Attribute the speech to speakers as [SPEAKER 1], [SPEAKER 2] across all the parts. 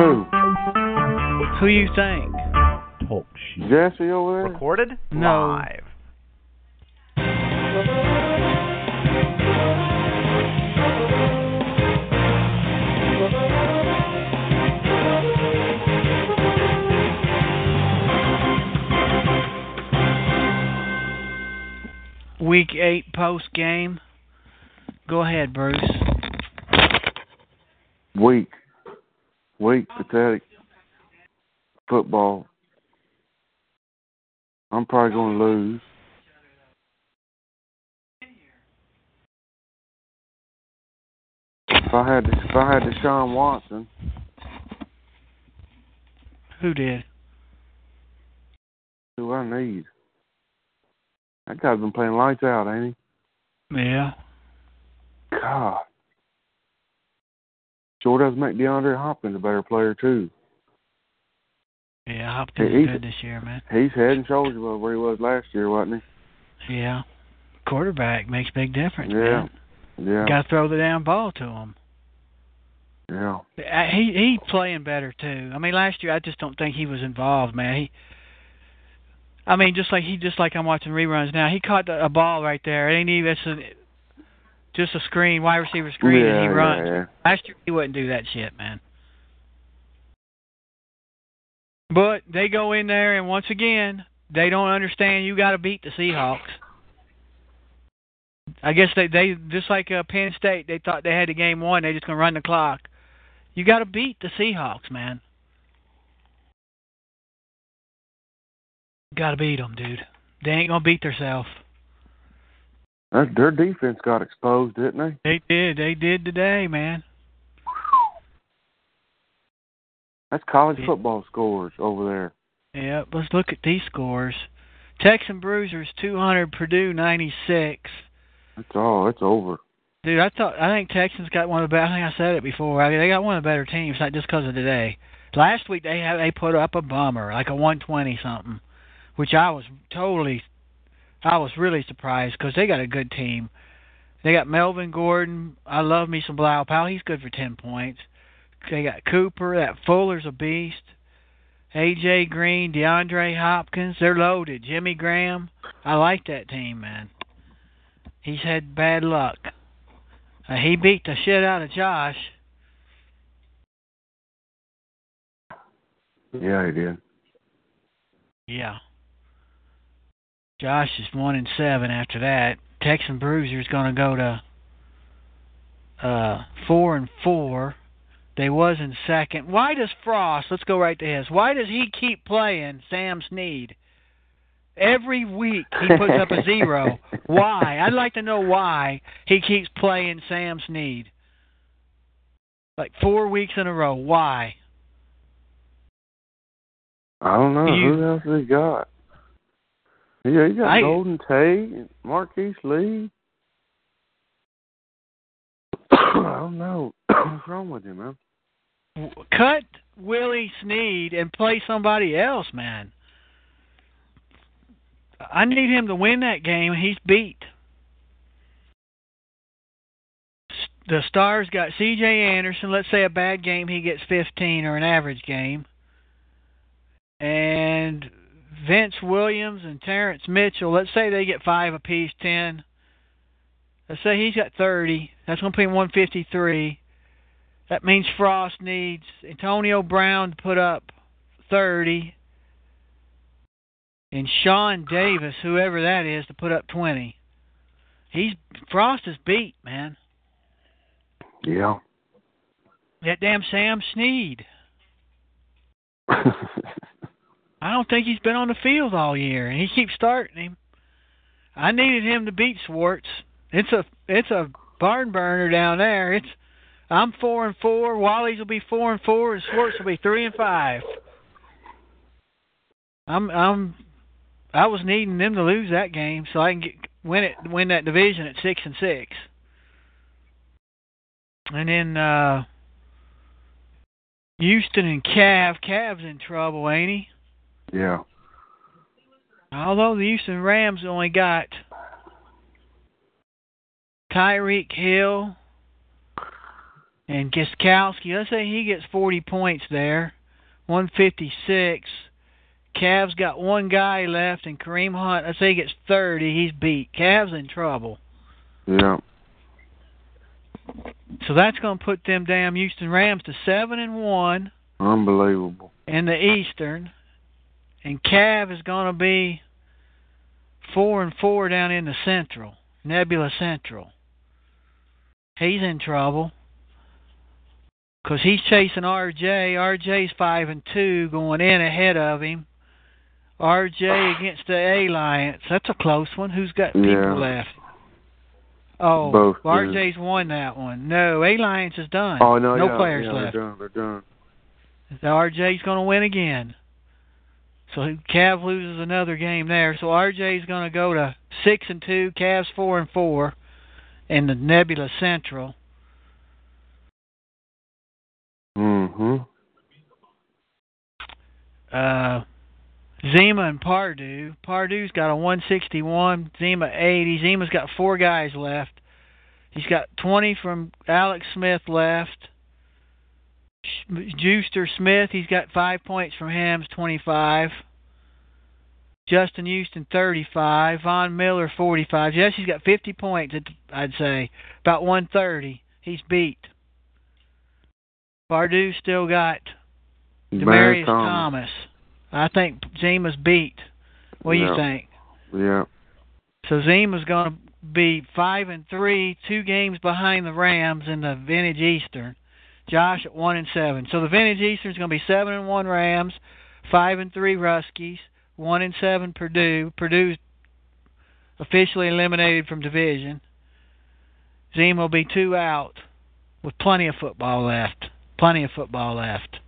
[SPEAKER 1] Who?
[SPEAKER 2] Who you think?
[SPEAKER 3] Oh, Talk shit.
[SPEAKER 1] Jesse over there?
[SPEAKER 4] Recorded
[SPEAKER 2] No.
[SPEAKER 4] live.
[SPEAKER 2] Week eight post game. Go ahead, Bruce.
[SPEAKER 1] Weak. Weak, pathetic football. I'm probably going to lose. If I had if I had Deshaun Watson,
[SPEAKER 2] Who did?
[SPEAKER 1] who I need. That guy's been playing lights out, ain't he? Yeah. God. Sure does make DeAndre Hopkins a better player too.
[SPEAKER 2] Yeah, Hopkins is good this year, man.
[SPEAKER 1] He's head and shoulders above where he was last year, wasn't he?
[SPEAKER 2] Yeah. Quarterback makes big difference,
[SPEAKER 1] Yeah.
[SPEAKER 2] man.
[SPEAKER 1] Yeah.
[SPEAKER 2] Got to throw the damn ball to him.
[SPEAKER 1] Yeah.
[SPEAKER 2] He he playing better too. I mean, last year I just don't think he was involved, man. He, I mean, just like he just like I'm watching reruns now. He caught a ball right there. It ain't even it's a, just a screen, wide receiver screen,
[SPEAKER 1] yeah,
[SPEAKER 2] and he runs.
[SPEAKER 1] Yeah,
[SPEAKER 2] Last year he wouldn't do that shit, man. But they go in there and once again they don't understand you got to beat the Seahawks. I guess they they just like uh, Penn State they thought they had the game won. They just gonna run the clock. You got to beat the Seahawks, man. Got to beat them, dude. They ain't gonna beat themselves.
[SPEAKER 1] That, their defense got exposed, didn't they?
[SPEAKER 2] They did. They did today, man.
[SPEAKER 1] That's college football scores over there.
[SPEAKER 2] Yeah, let's look at these scores. Texan Bruisers 200, Purdue 96.
[SPEAKER 1] That's oh, all. It's over.
[SPEAKER 2] Dude, I thought I think Texans got one of the better. I think I said it before. I mean, they got one of the better teams, not just because of today. Last week they had they put up a bummer, like a 120 something, which I was totally, I was really surprised because they got a good team. They got Melvin Gordon. I love me some Bilal Powell. He's good for 10 points. They got Cooper. That Fuller's a beast. AJ Green, DeAndre Hopkins. They're loaded. Jimmy Graham. I like that team, man. He's had bad luck. Uh, he beat the shit out of Josh.
[SPEAKER 1] Yeah, he did.
[SPEAKER 2] Yeah. Josh is one and seven after that. Texan Bruiser is gonna go to uh four and four. They was in second. Why does Frost let's go right to his. Why does he keep playing Sam Snead? Every week he puts up a zero. Why? I'd like to know why he keeps playing Sam Snead. Like four weeks in a row. Why?
[SPEAKER 1] I don't know.
[SPEAKER 2] You-
[SPEAKER 1] Who else has he got? Yeah, you got
[SPEAKER 2] I-
[SPEAKER 1] Golden Tate, and Marquise Lee. I don't know. What's wrong with you, man?
[SPEAKER 2] Cut Willie Snead and play somebody else, man. I need him to win that game. He's beat. The Stars got C.J. Anderson. Let's say a bad game, he gets 15 or an average game. And Vince Williams and Terrance Mitchell. Let's say they get five apiece, 10. Let's say he's got 30. That's going to put him 153. That means Frost needs Antonio Brown to put up 30 and Sean Davis, whoever that is, to put up 20. He's Frost is beat, man.
[SPEAKER 1] Yeah.
[SPEAKER 2] That damn Sam Snead. I don't think he's been on the field all year, and he keeps starting him. I needed him to beat Swartz. It's a it's a barn burner down there. It's I'm four and four. Wally's will be four and four, and Swartz will be three and five. I'm I'm I was needing them to lose that game so I can get win it win that division at six and six. And then uh Houston and Cav. Cav's in trouble, ain't he?
[SPEAKER 1] Yeah.
[SPEAKER 2] Although the Houston Rams only got Tyreek Hill and Gostkowski. Let's say he gets 40 points there, 156. Cavs got one guy left, and Kareem Hunt. Let's say he gets 30. He's beat. Cavs in trouble.
[SPEAKER 1] Yeah.
[SPEAKER 2] So that's going to put them damn Houston Rams to seven and one
[SPEAKER 1] Unbelievable.
[SPEAKER 2] in the Eastern, and Cav is going to be four and four down in the Central, Nebula Central. He's in trouble because he's chasing RJ. RJ's five and two, going in ahead of him. RJ against the Alliance. That's a close one. Who's got people
[SPEAKER 1] Yeah.
[SPEAKER 2] left? Oh,
[SPEAKER 1] Both.
[SPEAKER 2] RJ's won that one. No, Alliance is done.
[SPEAKER 1] Oh no,
[SPEAKER 2] no
[SPEAKER 1] yeah,
[SPEAKER 2] players
[SPEAKER 1] yeah,
[SPEAKER 2] left.
[SPEAKER 1] They're done. They're done.
[SPEAKER 2] So RJ's going to win again. So Cav loses another game there. So RJ's going to go to six and two. Cavs four and four in the Nebula Central.
[SPEAKER 1] Mm-hmm.
[SPEAKER 2] Uh, Zima and Pardue. Pardue's got a 161. Zima 80. Zima's got four guys left. He's got 20 from Alex Smith left. Juicer Smith, he's got five points from him, 25. Justin Houston, 35. Von Miller, 45. Jesse's got 50 points, I'd say. About 130. He's beat. Pardue still got Demaryius
[SPEAKER 1] Thomas.
[SPEAKER 2] Thomas. I think Zima's beat. What do you think?
[SPEAKER 1] Yeah.
[SPEAKER 2] So Zima's going to be five and three, two games behind the Rams in the Vintage Eastern. Josh at one and seven. So the Vintage Eastern's going to be seven and one Rams, five and three Ruskies, one and seven Purdue. Purdue's officially eliminated from division. Zima will be two out with plenty of football left. Plenty of football left.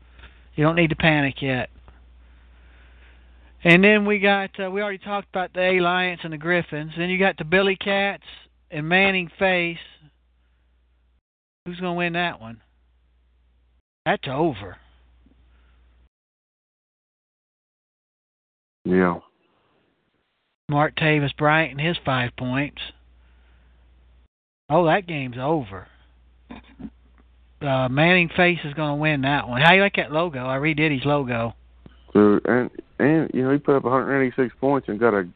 [SPEAKER 2] You don't need to panic yet. And then we got uh, we already talked about the Alliance and the Griffins. Then you got the Billy Cats and Manning Face. Who's going to win that one? That's over.
[SPEAKER 1] Yeah.
[SPEAKER 2] Martavis Bryant and his five points. Oh, that game's over. Uh, Manning Face is going to win that one. How you like that logo? I redid his logo.
[SPEAKER 1] So and and you know he put up 186 points and got a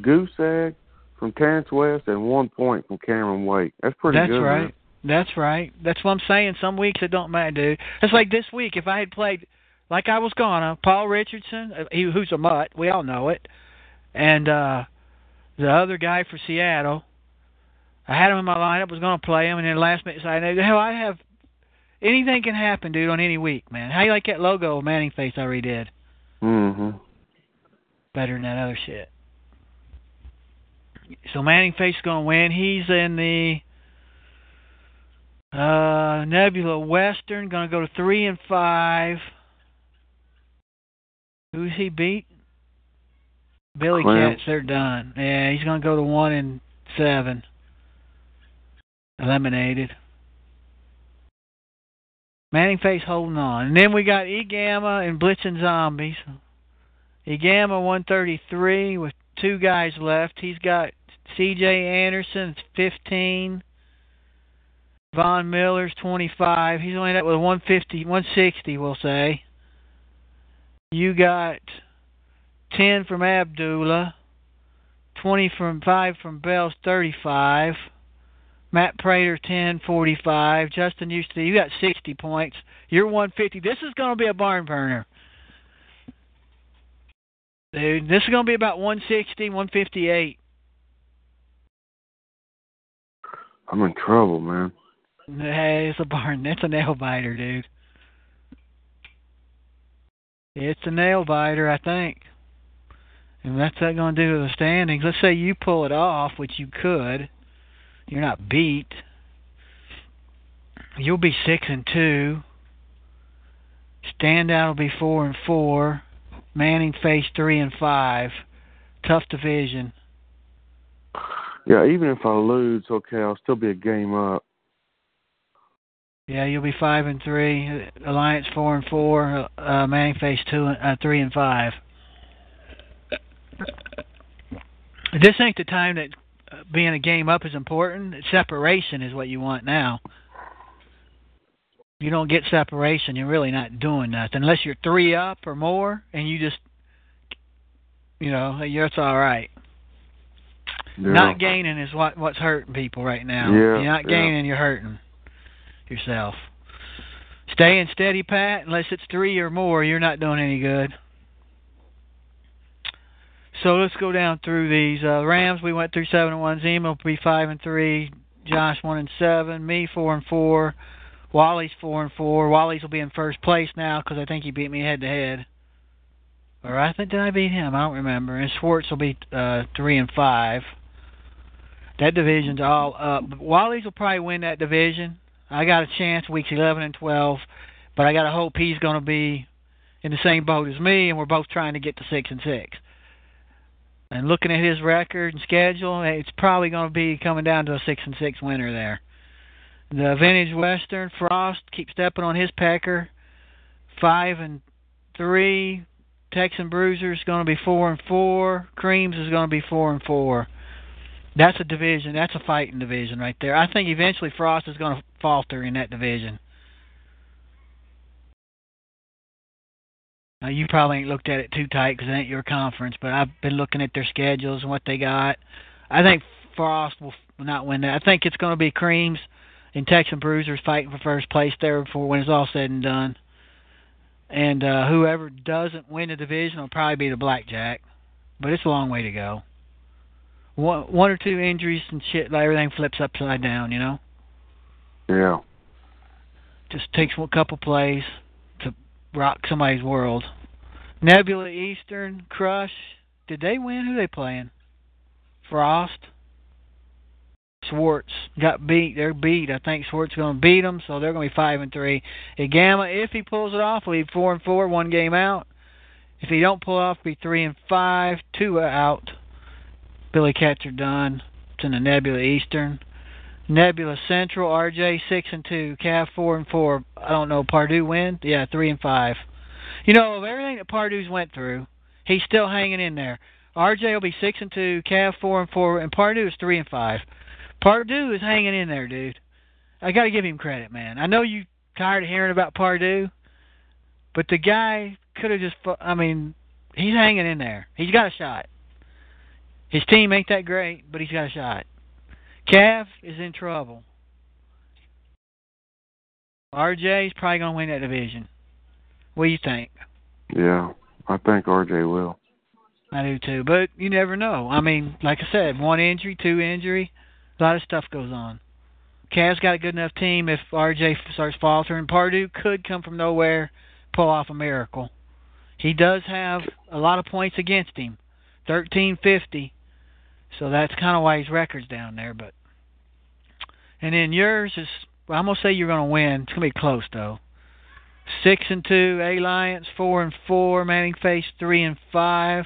[SPEAKER 1] goose egg from Terrance West and one point from Cameron Wake. That's pretty
[SPEAKER 2] That's
[SPEAKER 1] good.
[SPEAKER 2] right.
[SPEAKER 1] Man.
[SPEAKER 2] That's right. That's what I'm saying. Some weeks it don't matter, dude. It's like this week. If I had played like I was gonna, Paul Richardson, uh, he, who's a mutt, we all know it, and uh the other guy for Seattle, I had him in my lineup, was gonna play him, and then last minute decided, hell, I have anything can happen, dude, on any week, man. How you like that logo, Manning face I redid?
[SPEAKER 1] Mhm.
[SPEAKER 2] better than that other shit. So Manning Face is gonna win. He's in the uh Nebula Western, gonna go to three and five. Who's he beat? Billy. Cats, they're done. Yeah, he's gonna go to one and seven. Eliminated. Manning Face holding on. And then we got E Gamma and Blitzing Zombies. E Gamma 133 with two guys left. He's got C.J. Anderson, 15. Von Miller's 25. He's only up with 150, 160, we'll say. You got 10 from Abdullah, 20 from 5 from Bell's 35. Matt Prater 10, 45. Justin Houston, you got 60 points. You're 150. This is going to be a barn burner. Dude, this is going to be about 160, 158.
[SPEAKER 1] I'm in trouble, man.
[SPEAKER 2] Hey, it's a barn. It's a nail biter, dude. It's a nail biter, I think. And what's that going to do with the standings? Let's say you pull it off, which you could. You're not beat. You'll be six and two. Standout will be four and four. Manning face three and five. Tough division.
[SPEAKER 1] Yeah, even if I lose, okay, I'll still be a game up.
[SPEAKER 2] Yeah, you'll be five and three. Alliance four and four. Uh, Manning face two and uh, three and five. This ain't the time that uh, being a game up is important. Separation is what you want now. You don't get separation, you're really not doing nothing unless you're three up or more, and you just, you know, it's all right.
[SPEAKER 1] Yeah.
[SPEAKER 2] Not gaining is what what's hurting people right now.
[SPEAKER 1] Yeah,
[SPEAKER 2] you're not
[SPEAKER 1] yeah.
[SPEAKER 2] gaining, you're hurting yourself. Staying steady, Pat. Unless it's three or more, you're not doing any good. So let's go down through these. Uh, Rams, we went through seven and one. Zima will be five and three. Josh one and seven. Me four and four. Wally's four and four. Wally's will be in first place now because I think he beat me head to head. Or I think did I beat him? I don't remember. And Schwartz will be uh, three and five. That division's all up. Wally's will probably win that division. I got a chance weeks 11 and 12, but I got to hope he's going to be in the same boat as me, and we're both trying to get to six and six. And looking at his record and schedule, it's probably going to be coming down to a six and six winner there. The Vintage Western Frost keeps stepping on his pecker, five and three. Texan Bruiser's going to be four and four. Creams is going to be four and four. That's a division. That's a fighting division right there. I think eventually Frost is going to falter in that division. Now you probably ain't looked at it too tight because it ain't your conference, but I've been looking at their schedules and what they got. I think Frost will not win that. I think it's going to be Creams and Texan Bruisers fighting for first place there before when it's all said and done. And uh, whoever doesn't win the division will probably be the Blackjack, but it's a long way to go. One, one or two injuries and shit, like everything flips upside down. You know,
[SPEAKER 1] Yeah.
[SPEAKER 2] just takes a couple plays to rock somebody's world. Nebula Eastern Crush. Did they win? Who they playing? Frost. Schwartz got beat. They're beat. I think Schwartz going to beat them, so they're going to be five and three. At Gamma, if he pulls it off, will be four and four, one game out. If he don't pull off, be three and five, two out. Billy Catcher done. It's in the Nebula Eastern. Nebula Central, RJ six and two, Cav four and four. I don't know. Pardue win? Yeah, three and five. You know, of everything that Pardue's went through, he's still hanging in there. RJ will be six and two, Cav four and four, and Pardue is three and five. Pardue is hanging in there, dude. I got to give him credit, man. I know you tired of hearing about Pardue, but the guy could have just. I mean, he's hanging in there. He's got a shot. His team ain't that great, but he's got a shot. Cav is in trouble. RJ is probably gonna win that division. What do you think?
[SPEAKER 1] Yeah. I think RJ will.
[SPEAKER 2] I do too, but you never know. I mean, like I said, one injury, two injury, a lot of stuff goes on. Cavs got a good enough team if RJ starts faltering. Pardue could come from nowhere, pull off a miracle. He does have a lot of points against him, thirteen fifty, so that's kind of why his record's down there. But and then yours is, well, I'm gonna say you're gonna win. It's gonna be close though. Six and two, Alliance four and four, Manning Face three and five.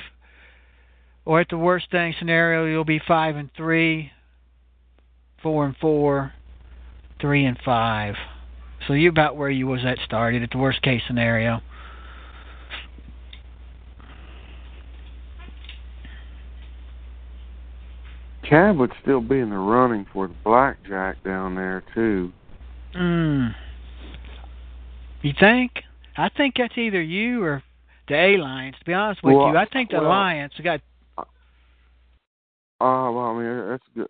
[SPEAKER 2] Or at the worst thing scenario, you'll be five and three, four and four, three and five. So you're about where you was at started at the worst case scenario.
[SPEAKER 1] Cav would still be in the running for the blackjack down there too.
[SPEAKER 2] Mm. You think? I think that's either you or the Alliance. To be honest with
[SPEAKER 1] Well,
[SPEAKER 2] you, I think the
[SPEAKER 1] well-
[SPEAKER 2] Alliance got.
[SPEAKER 1] Uh, well, I mean that's good.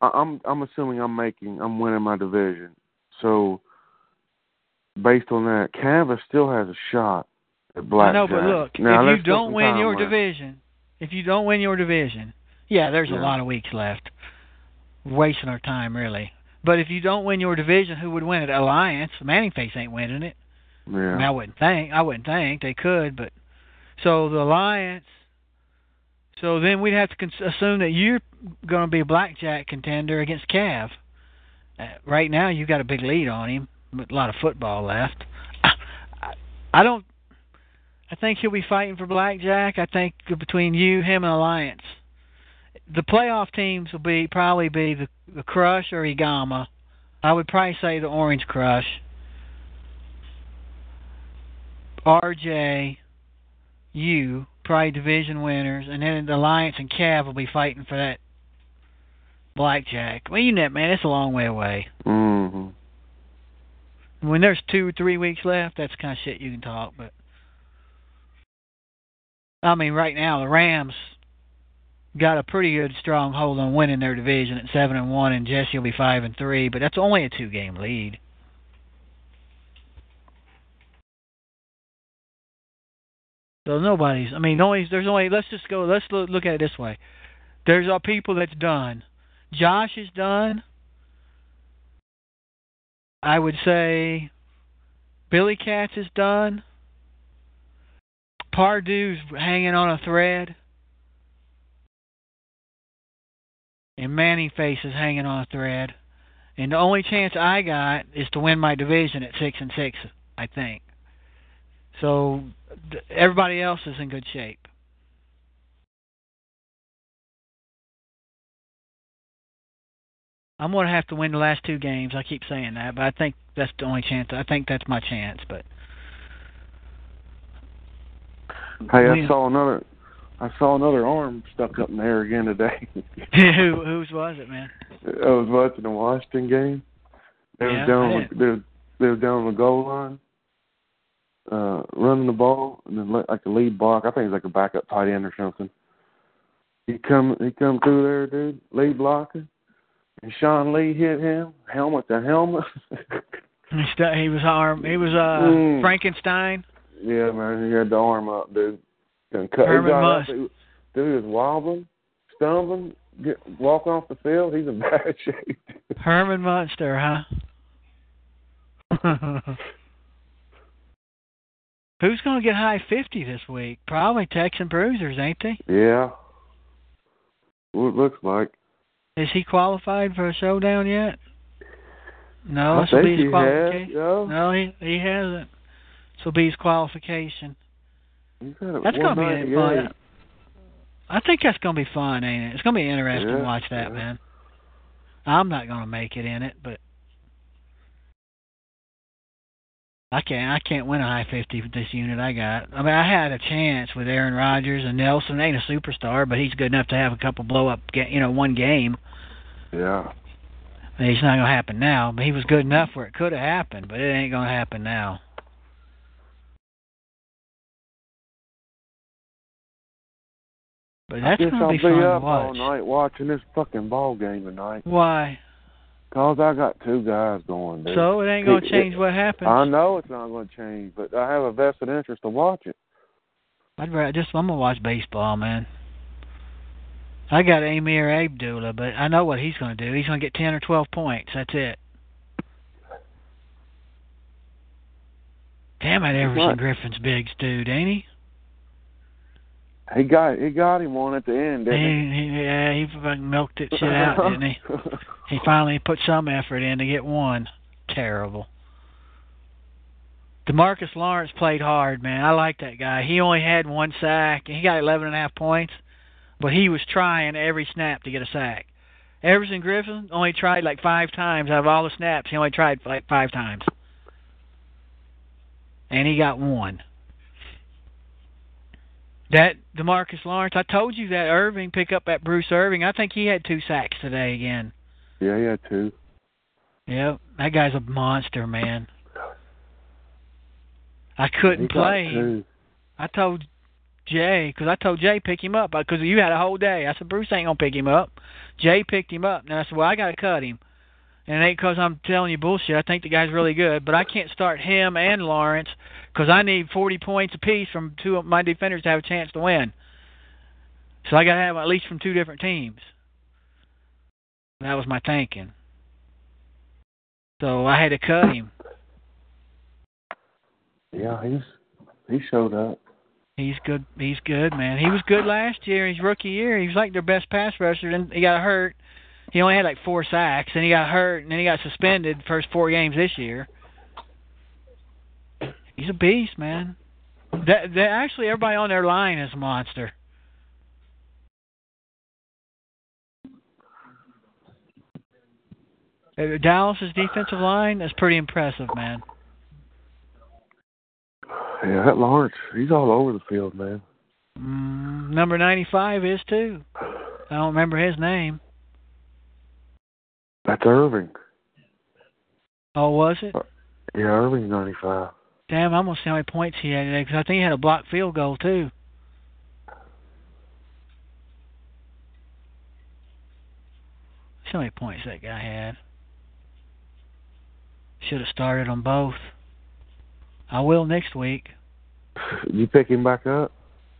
[SPEAKER 1] I, I'm I'm assuming I'm making I'm winning my division, so based on that, Canvas still has a shot at
[SPEAKER 2] I
[SPEAKER 1] blackjack.
[SPEAKER 2] know, but look,
[SPEAKER 1] now,
[SPEAKER 2] if you don't win your
[SPEAKER 1] left.
[SPEAKER 2] division, if you don't win your division, yeah, there's a lot of weeks left. Wasting our time, really. But if you don't win your division, who would win it? Alliance. Manning Face ain't winning it. I, mean, I wouldn't think. I wouldn't think they could, but so the alliance. So then we'd have to cons- assume that you're going to be a blackjack contender against Cav. Uh, right now, you've got a big lead on him. With a lot of football left. I, I don't. I think he'll be fighting for blackjack. I think between you, him, and Alliance, the playoff teams will be probably be the the Crush or Egama. I would probably say the Orange Crush. RJ, you, probably division winners, and then the Alliance and Cav will be fighting for that blackjack. Well, you know, man, it's a long way away.
[SPEAKER 1] Mm-hmm.
[SPEAKER 2] When there's two, or three weeks left, that's the kind of shit you can talk. But I mean, right now the Rams got a pretty good strong hold on winning their division at seven and one, and Jesse will be five and three. But that's only a two-game lead. So nobody's. I mean, only there's only. Let's just go. Let's look, look at it this way. There's our people that's done. Josh is done. I would say Billy Cats is done. Pardue's hanging on a thread. And Manning Face is hanging on a thread. And the only chance I got is to win my division at six and six, I think. So everybody else is in good shape. I'm gonna have to win the last two games. I keep saying that, but I think that's the only chance. I think that's my chance. But
[SPEAKER 1] Hey, I saw another. I saw another arm stuck up in the air again today.
[SPEAKER 2] who whose was it, man?
[SPEAKER 1] I was watching the Washington game. They
[SPEAKER 2] Yeah,
[SPEAKER 1] was down. On the- They was, they was down on the goal line, uh, running the ball, and then like a lead block. I think it's like a backup tight end or something. He come. He come through there, dude. Lead blocker, and Sean Lee hit him helmet to helmet.
[SPEAKER 2] He was arm. He was uh
[SPEAKER 1] Mm.
[SPEAKER 2] Frankenstein.
[SPEAKER 1] yeah, man. He had the arm up, dude. And cut. he
[SPEAKER 2] Herman
[SPEAKER 1] up,
[SPEAKER 2] Musk.
[SPEAKER 1] he- Dude was wobbling, stumbling, get, walking off the field. He's in bad shape.
[SPEAKER 2] Herman Munster, huh? Who's gonna get high fifty this week? Probably Texan Bruisers, ain't they?
[SPEAKER 1] Yeah. What it looks like.
[SPEAKER 2] Is he qualified for a showdown yet? No,
[SPEAKER 1] I
[SPEAKER 2] this will be his qualification.
[SPEAKER 1] has. Yeah.
[SPEAKER 2] No, he he hasn't. This will be his qualification.
[SPEAKER 1] He's got it
[SPEAKER 2] That's gonna be
[SPEAKER 1] 198.
[SPEAKER 2] fun. I think that's gonna be fun, ain't it? It's gonna be interesting to watch that,
[SPEAKER 1] yeah.
[SPEAKER 2] man. I'm not gonna make it in it, but I can't. I can't win a high fifty with this unit I got. I mean, I had a chance with Aaron Rodgers and Nelson. Ain't a superstar, but he's good enough to have a couple blow up, you know, one game.
[SPEAKER 1] Yeah.
[SPEAKER 2] It's not gonna happen now, but he was good enough where it could have happened, but it ain't gonna happen now. But that's
[SPEAKER 1] guess
[SPEAKER 2] gonna be fun to
[SPEAKER 1] up all
[SPEAKER 2] watch.
[SPEAKER 1] night watching this fucking ball game tonight.
[SPEAKER 2] Why?
[SPEAKER 1] Cause I got two guys going, dude.
[SPEAKER 2] So it ain't gonna
[SPEAKER 1] It-
[SPEAKER 2] change
[SPEAKER 1] it-
[SPEAKER 2] what happens.
[SPEAKER 1] I know it's not going to change, but I have a vested interest to watch it.
[SPEAKER 2] I'd rather just I'm gonna watch baseball, man. I got Ameer Abdullah, but I know what he's gonna do. He's gonna get ten or twelve points. That's it. Damn it, Everson. Griffen's big dude, ain't he?
[SPEAKER 1] He got he got him one at the end, didn't
[SPEAKER 2] he yeah, he fucking milked it
[SPEAKER 1] he?
[SPEAKER 2] shit out, didn't he? He finally put some effort in to get one. Terrible. Demarcus Lawrence played hard, man. I like that guy. He only had one sack, and he got eleven and a half points, but he was trying every snap to get a sack. Everson Griffen only tried like five times out of all the snaps. He only tried like five times, and he got one. That Demarcus Lawrence, I told you that Irving pick up that Bruce Irving. I think he had two sacks today again.
[SPEAKER 1] yeah, he had two.
[SPEAKER 2] Yep, that guy's a monster, man. I couldn't play. I told Jay because I told Jay pick him up because you had a whole day. I said Bruce ain't gonna pick him up. Jay picked him up, and I said, well, I gotta cut him. And it ain't because I'm telling you bullshit. I think the guy's really good, but I can't start him and Lawrence because I need 40 points apiece from two of my defenders to have a chance to win. So I gotta have at least from two different teams. That was my thinking. So I had to cut him.
[SPEAKER 1] Yeah, he's he showed up.
[SPEAKER 2] He's good. He's good, man. He was good last year. His rookie year, he was like their best pass rusher. Then he got hurt, He only had like four sacks, and he got hurt, and then he got suspended first four games this year. He's a beast, man. That, that actually everybody on their line is a monster. Uh, Dallas's defensive line is pretty impressive, man.
[SPEAKER 1] Yeah, that Lawrence, he's all over the field, man.
[SPEAKER 2] Mm, number 95 is too. I don't remember his name.
[SPEAKER 1] That's Irving.
[SPEAKER 2] Oh, was it?
[SPEAKER 1] Uh, yeah, Irving's 95.
[SPEAKER 2] Damn, I'm gonna see how many points he had today because I think he had a blocked field goal too. See how many points that guy had. Should have started on both. I will next week.
[SPEAKER 1] You pick him back up?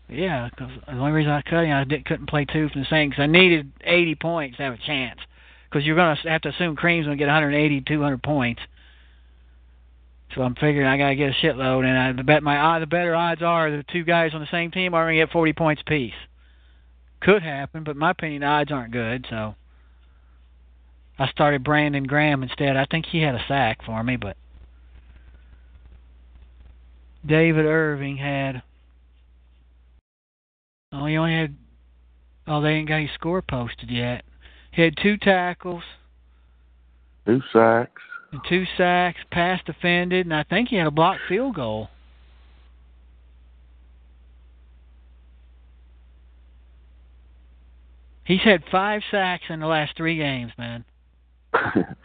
[SPEAKER 2] Yeah, because the only reason I cut him, I didn't, couldn't play two from the same because I needed 80 points to have a chance. Because you're going to have to assume Cream's going to get 180, 200 points. So I'm figuring I got to get a shitload, and I bet my the better odds are the two guys on the same team are going to get 40 points apiece. Could happen, but in my opinion, the odds aren't good. So I started Brandon Graham instead. I think he had a sack for me, but David Irving had. Oh, he only had. Oh, they ain't got his score posted yet. He had two tackles.
[SPEAKER 1] Two sacks.
[SPEAKER 2] And two sacks, pass defended, and I think he had a blocked field goal. He's had five sacks in the last three games, man.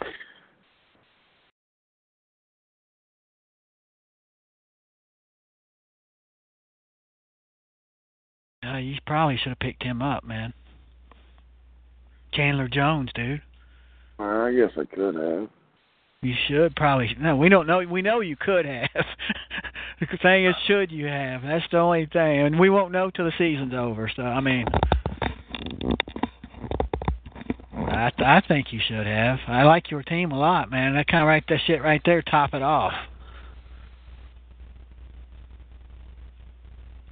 [SPEAKER 2] Uh, you probably should have picked him up, man. Chandler Jones, dude.
[SPEAKER 1] I guess I could have.
[SPEAKER 2] You should probably. No, we don't know. We know you could have. the thing is, should you have? That's the only thing, and we won't know till the season's over. So, I mean, I I think you should have. I like your team a lot, man. That kind of right that shit right there, top it off.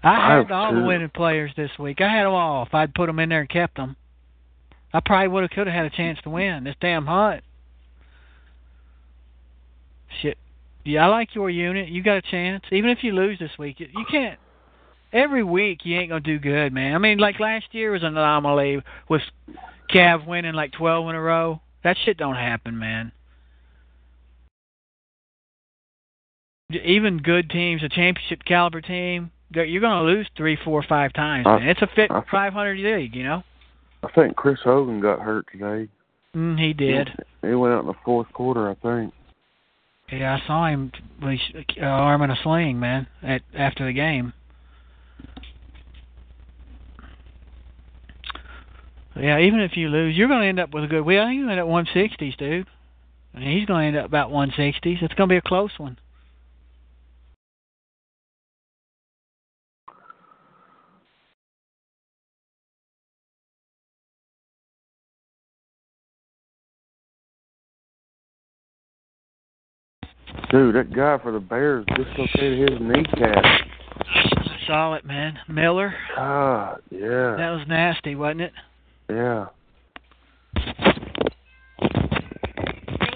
[SPEAKER 2] I had all the winning players this week. I had them all. If I'd put them in there and kept them, I probably would have could have had a chance to win. This damn hunt. Shit. Yeah, I like your unit. You got a chance. Even if you lose this week, you can't. Every week you ain't gonna do good, man. I mean, like last year was an anomaly with Cav winning like twelve in a row. That shit don't happen, man. Even good teams, a championship caliber team, you're going to lose three, four, five times. Uh, man. It's a fit uh. 500 league, you know.
[SPEAKER 1] I think Chris Hogan got hurt today.
[SPEAKER 2] Mm, he did.
[SPEAKER 1] He, he went out in the fourth quarter, I think.
[SPEAKER 2] Yeah, I saw him with uh, arming a sling, man, at after the game. Yeah, even if you lose, you're going to end up with a good. Well, I think you end up 160s, dude. And he's going to end up about 160s. It's going to be a close one.
[SPEAKER 1] Dude, that guy for the Bears dislocated his kneecap.
[SPEAKER 2] I saw it, man. Miller.
[SPEAKER 1] Ah, yeah.
[SPEAKER 2] That was nasty, wasn't it?
[SPEAKER 1] Yeah.
[SPEAKER 2] Come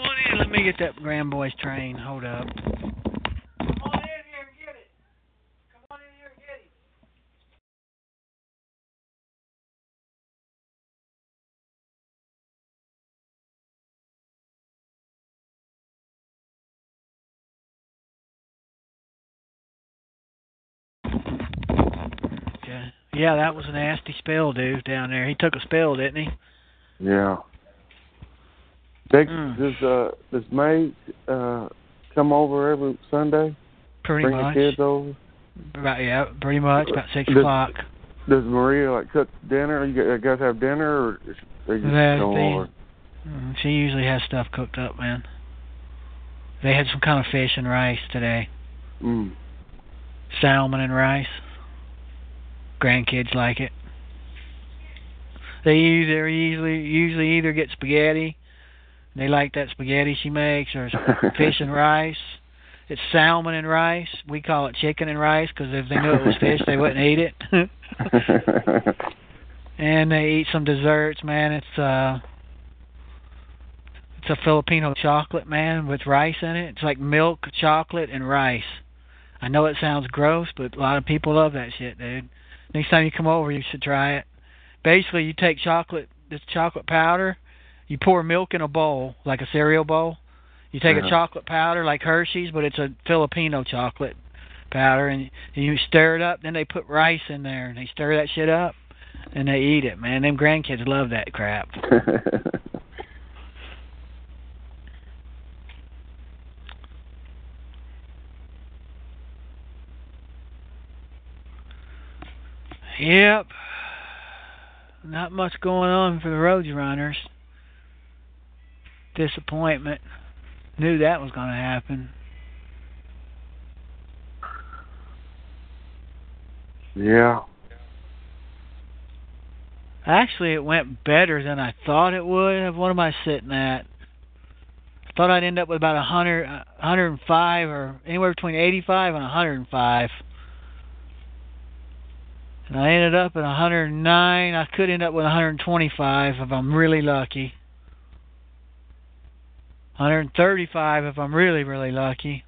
[SPEAKER 2] on in. Let me get that Grand Boys train. Hold up. Yeah, that was a nasty spell, dude, down there. He took a spell, didn't he?
[SPEAKER 1] Yeah. They,
[SPEAKER 2] Mm.
[SPEAKER 1] Does uh does May uh come over every Sunday?
[SPEAKER 2] Pretty
[SPEAKER 1] Bring
[SPEAKER 2] much.
[SPEAKER 1] the kids over.
[SPEAKER 2] About yeah, pretty much about six
[SPEAKER 1] Does-
[SPEAKER 2] o'clock.
[SPEAKER 1] Does Maria like cook dinner? You guys- guys have dinner, or they just go over?
[SPEAKER 2] Mm, She usually has stuff cooked up, man. They had some kind of fish and rice today.
[SPEAKER 1] Mm.
[SPEAKER 2] Salmon and rice. Grandkids like it. They either usually usually either get spaghetti. They like that spaghetti she makes, or fish and rice. It's salmon and rice. We call it chicken and rice because if they knew it was fish, they wouldn't eat it. and they eat some desserts, man. It's uh It's a Filipino chocolate, man, with rice in it. It's like milk, chocolate, and rice. I know it sounds gross, but a lot of people love that shit, dude. Next time you come over, you should try it. Basically, you take chocolate, this chocolate powder, you pour milk in a bowl, like a cereal bowl. You take
[SPEAKER 1] Uh-huh.
[SPEAKER 2] a chocolate powder like Hershey's, but it's a Filipino chocolate powder, and you stir it up. Then they put rice in there, and they stir that shit up, and they eat it. Man, them grandkids love that crap. Yep. Not much going on for the Road Runners. Disappointment. Knew that was going to happen.
[SPEAKER 1] yeah.
[SPEAKER 2] Actually, it went better than I thought it would. What am I sitting at? I thought I'd end up with about a hundred, uh, 105, or anywhere between 85 and 105. And I ended up at 109. I could end up with 125 if I'm really lucky. 135 if I'm really, really lucky.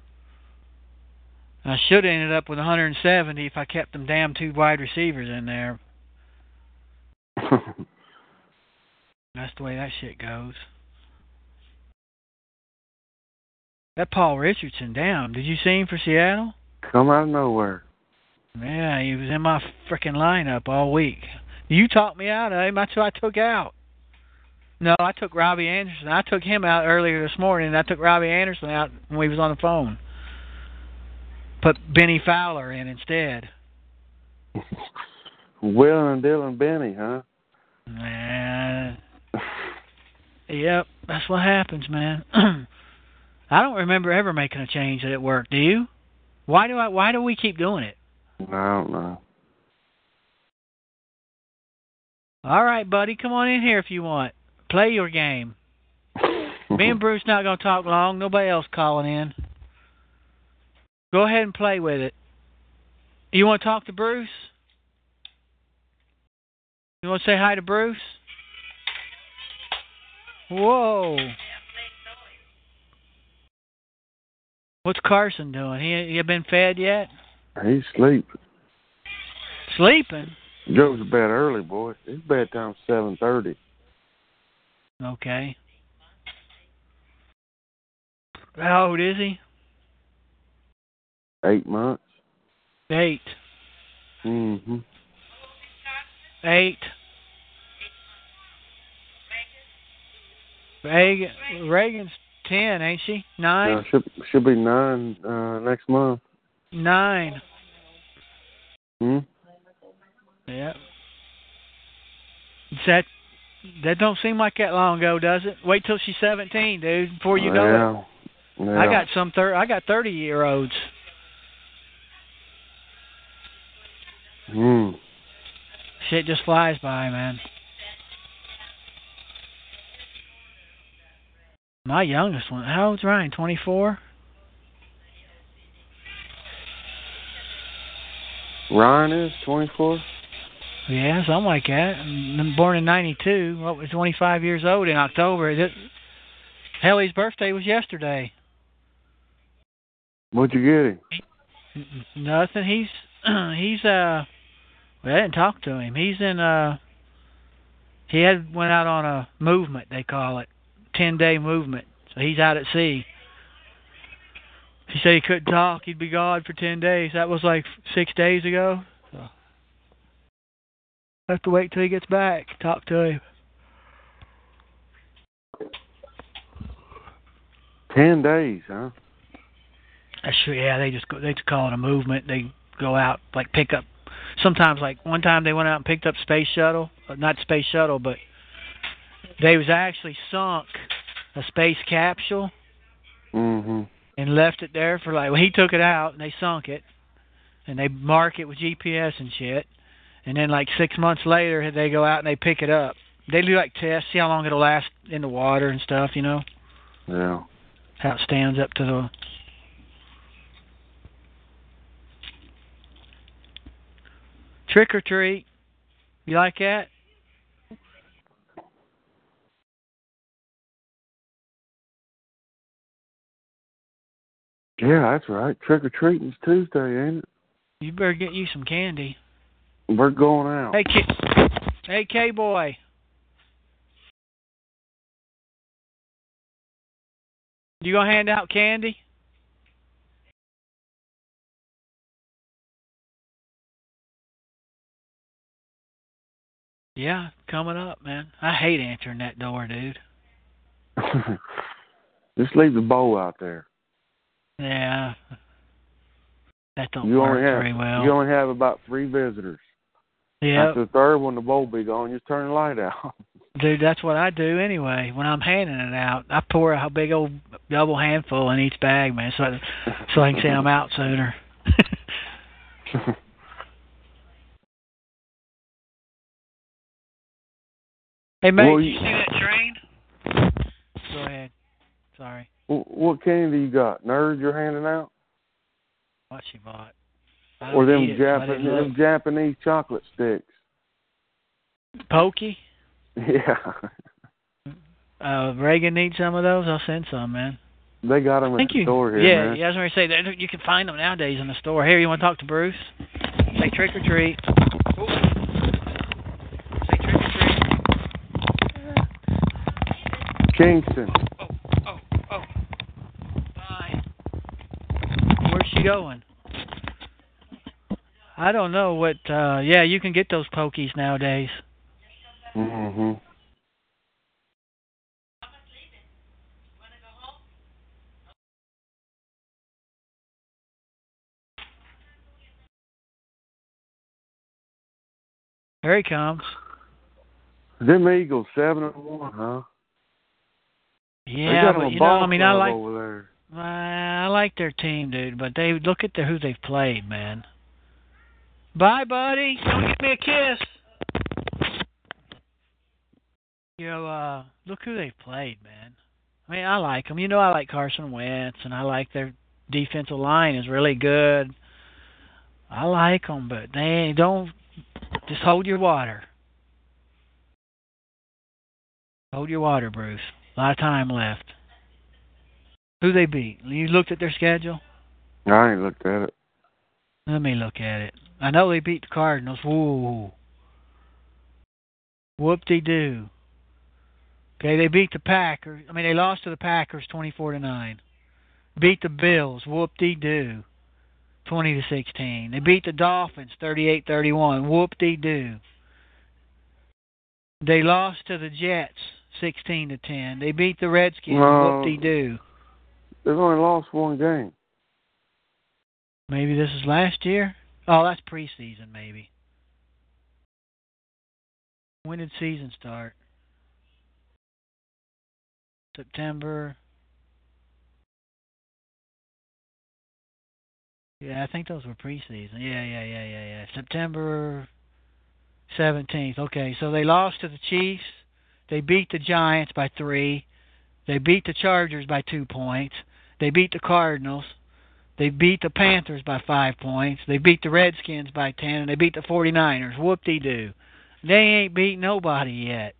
[SPEAKER 2] I should have ended up with 170 if I kept them damn two wide receivers in there. That's the way that shit goes. That Paul Richardson down. Did you see him for Seattle?
[SPEAKER 1] Come out of nowhere.
[SPEAKER 2] Yeah, he was in my frickin' lineup all week. You talked me out of him. That's who I took out. No, I took Robbie Anderson. I took him out earlier this morning. and I took Robbie Anderson out when we was on the phone. Put Bennie Fowler in instead.
[SPEAKER 1] Will and Dylan Benny, huh?
[SPEAKER 2] Man. Yep, that's what happens, man. I don't remember ever making a change that it worked. Do you? Why do I? Why do we keep doing it?
[SPEAKER 1] I don't know.
[SPEAKER 2] All right, buddy, come on in here if you want. Play your game. Me and Bruce not gonna talk long. Nobody else calling in. Go ahead and play with it. You want to talk to Bruce? You want to say hi to Bruce? Whoa. What's Carson doing? He he been fed yet?
[SPEAKER 1] He's sleeping.
[SPEAKER 2] Sleeping.
[SPEAKER 1] Goes to bed early, boy. His bedtime's seven thirty.
[SPEAKER 2] Okay. How old is he?
[SPEAKER 1] Eight months.
[SPEAKER 2] Eight.
[SPEAKER 1] Mhm.
[SPEAKER 2] Eight. Reagan, Reagan's ten, ain't she? Nine.
[SPEAKER 1] Uh, should should be nine uh, next month.
[SPEAKER 2] Nine.
[SPEAKER 1] Hmm.
[SPEAKER 2] Yeah. Is that that don't seem like that long ago, does it? Wait till she's seventeen, dude, before you know it.
[SPEAKER 1] yeah. Yeah.
[SPEAKER 2] I got some thir- I got thirty year olds.
[SPEAKER 1] Hmm.
[SPEAKER 2] Shit just flies by, man. My youngest one, how old's Ryan? Twenty four.
[SPEAKER 1] Ryan is twenty four.
[SPEAKER 2] Yeah, something like that. And Born in '92. What was 25 years old in October? It, hell, his birthday was yesterday.
[SPEAKER 1] What'd you get him?
[SPEAKER 2] N- Nothing. He's he's uh. Well, I didn't talk to him. He's in uh. He had went out on a movement. They call it ten day movement. So he's out at sea. He said he couldn't talk. He'd be gone for ten days. That was like six days ago. So I have to wait till he gets back. Talk to him.
[SPEAKER 1] Ten days, huh?
[SPEAKER 2] That's true. Yeah, they just go, they just call it a movement. They go out like pick up. Sometimes like one time they went out and picked up space shuttle, uh, not space shuttle, but they was actually sunk a space capsule
[SPEAKER 1] Mhm.
[SPEAKER 2] And left it there for like well he took it out and they sunk it and they mark it with GPS and shit. And then like six months later they go out and they pick it up. They do like tests, see how long it'll last in the water and stuff, you know,
[SPEAKER 1] Yeah.
[SPEAKER 2] how it stands up to the Trick or treat. You like that?
[SPEAKER 1] Yeah, that's right. Trick or treating's Tuesday, ain't it?
[SPEAKER 2] You better get you some candy.
[SPEAKER 1] We're going out.
[SPEAKER 2] Hey, K- hey, K boy. You gonna hand out candy? Yeah, coming up, man. I hate answering that door, dude.
[SPEAKER 1] Just leave the bowl out there.
[SPEAKER 2] Yeah. That don't
[SPEAKER 1] you
[SPEAKER 2] work
[SPEAKER 1] have
[SPEAKER 2] very well.
[SPEAKER 1] you only have about three visitors.
[SPEAKER 2] yeah,
[SPEAKER 1] After the third one, the bowl be gone. Just turn the light out.
[SPEAKER 2] dude, that's what I do anyway. When I'm handing it out, I pour a big old double handful in each bag, man, so I, so I can say I'm out sooner. hey, mate,
[SPEAKER 1] Well,
[SPEAKER 2] you
[SPEAKER 1] you-
[SPEAKER 2] see that train? Go ahead. Sorry.
[SPEAKER 1] Wh- what candy you got? Nerds you're handing out,
[SPEAKER 2] What she bought?
[SPEAKER 1] Or them
[SPEAKER 2] eat it, so I
[SPEAKER 1] Japanese them. Japanese chocolate sticks?
[SPEAKER 2] Pocky?
[SPEAKER 1] Yeah,
[SPEAKER 2] Uh, Reagan needs some of those. I'll send some, man.
[SPEAKER 1] they got them at
[SPEAKER 2] think
[SPEAKER 1] the
[SPEAKER 2] you.
[SPEAKER 1] store here,
[SPEAKER 2] yeah,
[SPEAKER 1] man.
[SPEAKER 2] yeah. I was going to say that you can find them nowadays in the store. Here, you want to talk to Bruce? Say trick or treat. Ooh. Say trick or treat.
[SPEAKER 1] Kingston.
[SPEAKER 2] Oh, oh, oh. Bye. Going? I don't know what. uh Yeah, you can get those pokies nowadays.
[SPEAKER 1] hmm
[SPEAKER 2] Here he comes.
[SPEAKER 1] Them Eagles seven and one, huh?
[SPEAKER 2] Yeah, but you know, I mean, I like.
[SPEAKER 1] over there.
[SPEAKER 2] Uh, I like their team, dude, but they look at the, who they've played, man. Bye, buddy. Don't give me a kiss. You know, uh, look who they've played, man. I mean, I like them. You know, I like Carson Wentz, and I like their defensive line is really good. I like them, but they don't. Just hold your water. Hold your water, Bruce. A lot of time left. Who they beat? You looked at their schedule?
[SPEAKER 1] I ain't looked at it.
[SPEAKER 2] Let me look at it. I know they beat the Cardinals. Woo. Whoop de doo. Okay, they beat the Packers. I mean, they lost to the Packers twenty-four to nine. Beat the Bills. Whoop de doo. Twenty to sixteen. They beat the Dolphins thirty-eight thirty-one. Whoop de doo. They lost to the Jets sixteen to ten. They beat the Redskins.
[SPEAKER 1] No.
[SPEAKER 2] Whoop de doo.
[SPEAKER 1] They've only lost one game.
[SPEAKER 2] Maybe this is last year. Oh, that's preseason, maybe. When did season start? September. Yeah, I think those were preseason. Yeah, yeah, yeah, yeah, yeah. September 17th. Okay, so they lost to the Chiefs. They beat the Giants by three. They beat the Chargers by two points. They beat the Cardinals. They beat the Panthers by five points. They beat the Redskins by ten, and they beat the 49ers. Whoop-de-doo. They ain't beat nobody yet.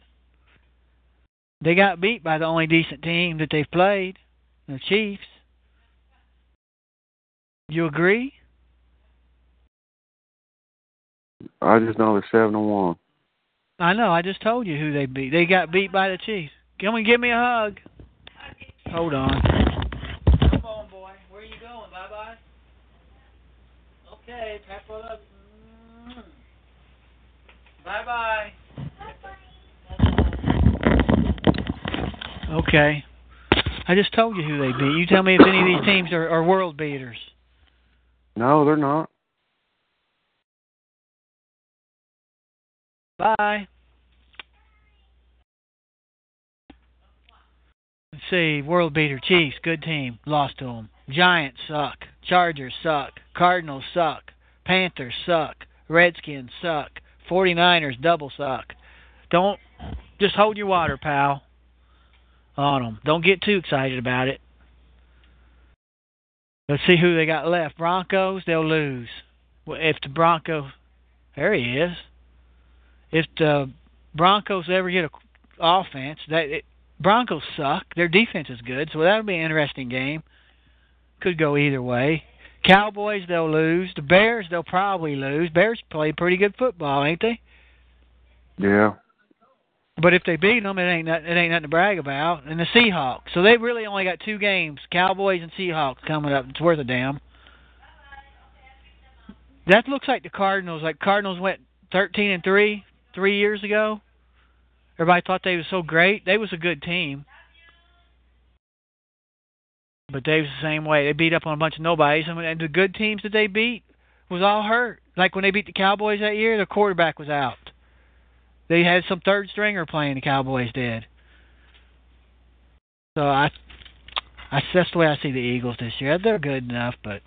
[SPEAKER 2] They got beat by the only decent team that they've played, the Chiefs. You agree?
[SPEAKER 1] I just know they're seven and one.
[SPEAKER 2] I know. I just told you who they beat. They got beat by the Chiefs. Come and give me a hug. Hold on. Come on, boy. Where are you going? Bye bye. Okay, pack one up. Mm. Bye bye. Okay. I just told you who they beat. You tell me if any of these teams are, are world beaters.
[SPEAKER 1] No, they're not.
[SPEAKER 2] Bye. Let's see. World beater. Chiefs, good team. Lost to them. Giants suck. Chargers suck. Cardinals suck. Panthers suck. Redskins suck. 49ers double suck. Don't just hold your water, pal. On them. Don't get too excited about it. Let's see who they got left. Broncos, they'll lose. Well, If the Broncos, there he is if the Broncos ever get a offense, that it, Broncos suck. Their defense is good, so that'll be an interesting game. Could go either way. Cowboys they'll lose. The Bears they'll probably lose. Bears play pretty good football, ain't they?
[SPEAKER 1] Yeah.
[SPEAKER 2] But if they beat them, it ain't not, it ain't nothing to brag about. And the Seahawks, so they really only got two games: Cowboys and Seahawks coming up. It's worth a damn. That looks like the Cardinals. Like Cardinals went thirteen and three three years ago. Everybody thought they was so great. They was a good team. But they was the same way. They beat up on a bunch of nobodies, and, and the good teams that they beat was all hurt. Like when they beat the Cowboys that year, their quarterback was out. They had some third stringer playing. The Cowboys did. So I, I that's the way I see the Eagles this year. They're good enough, but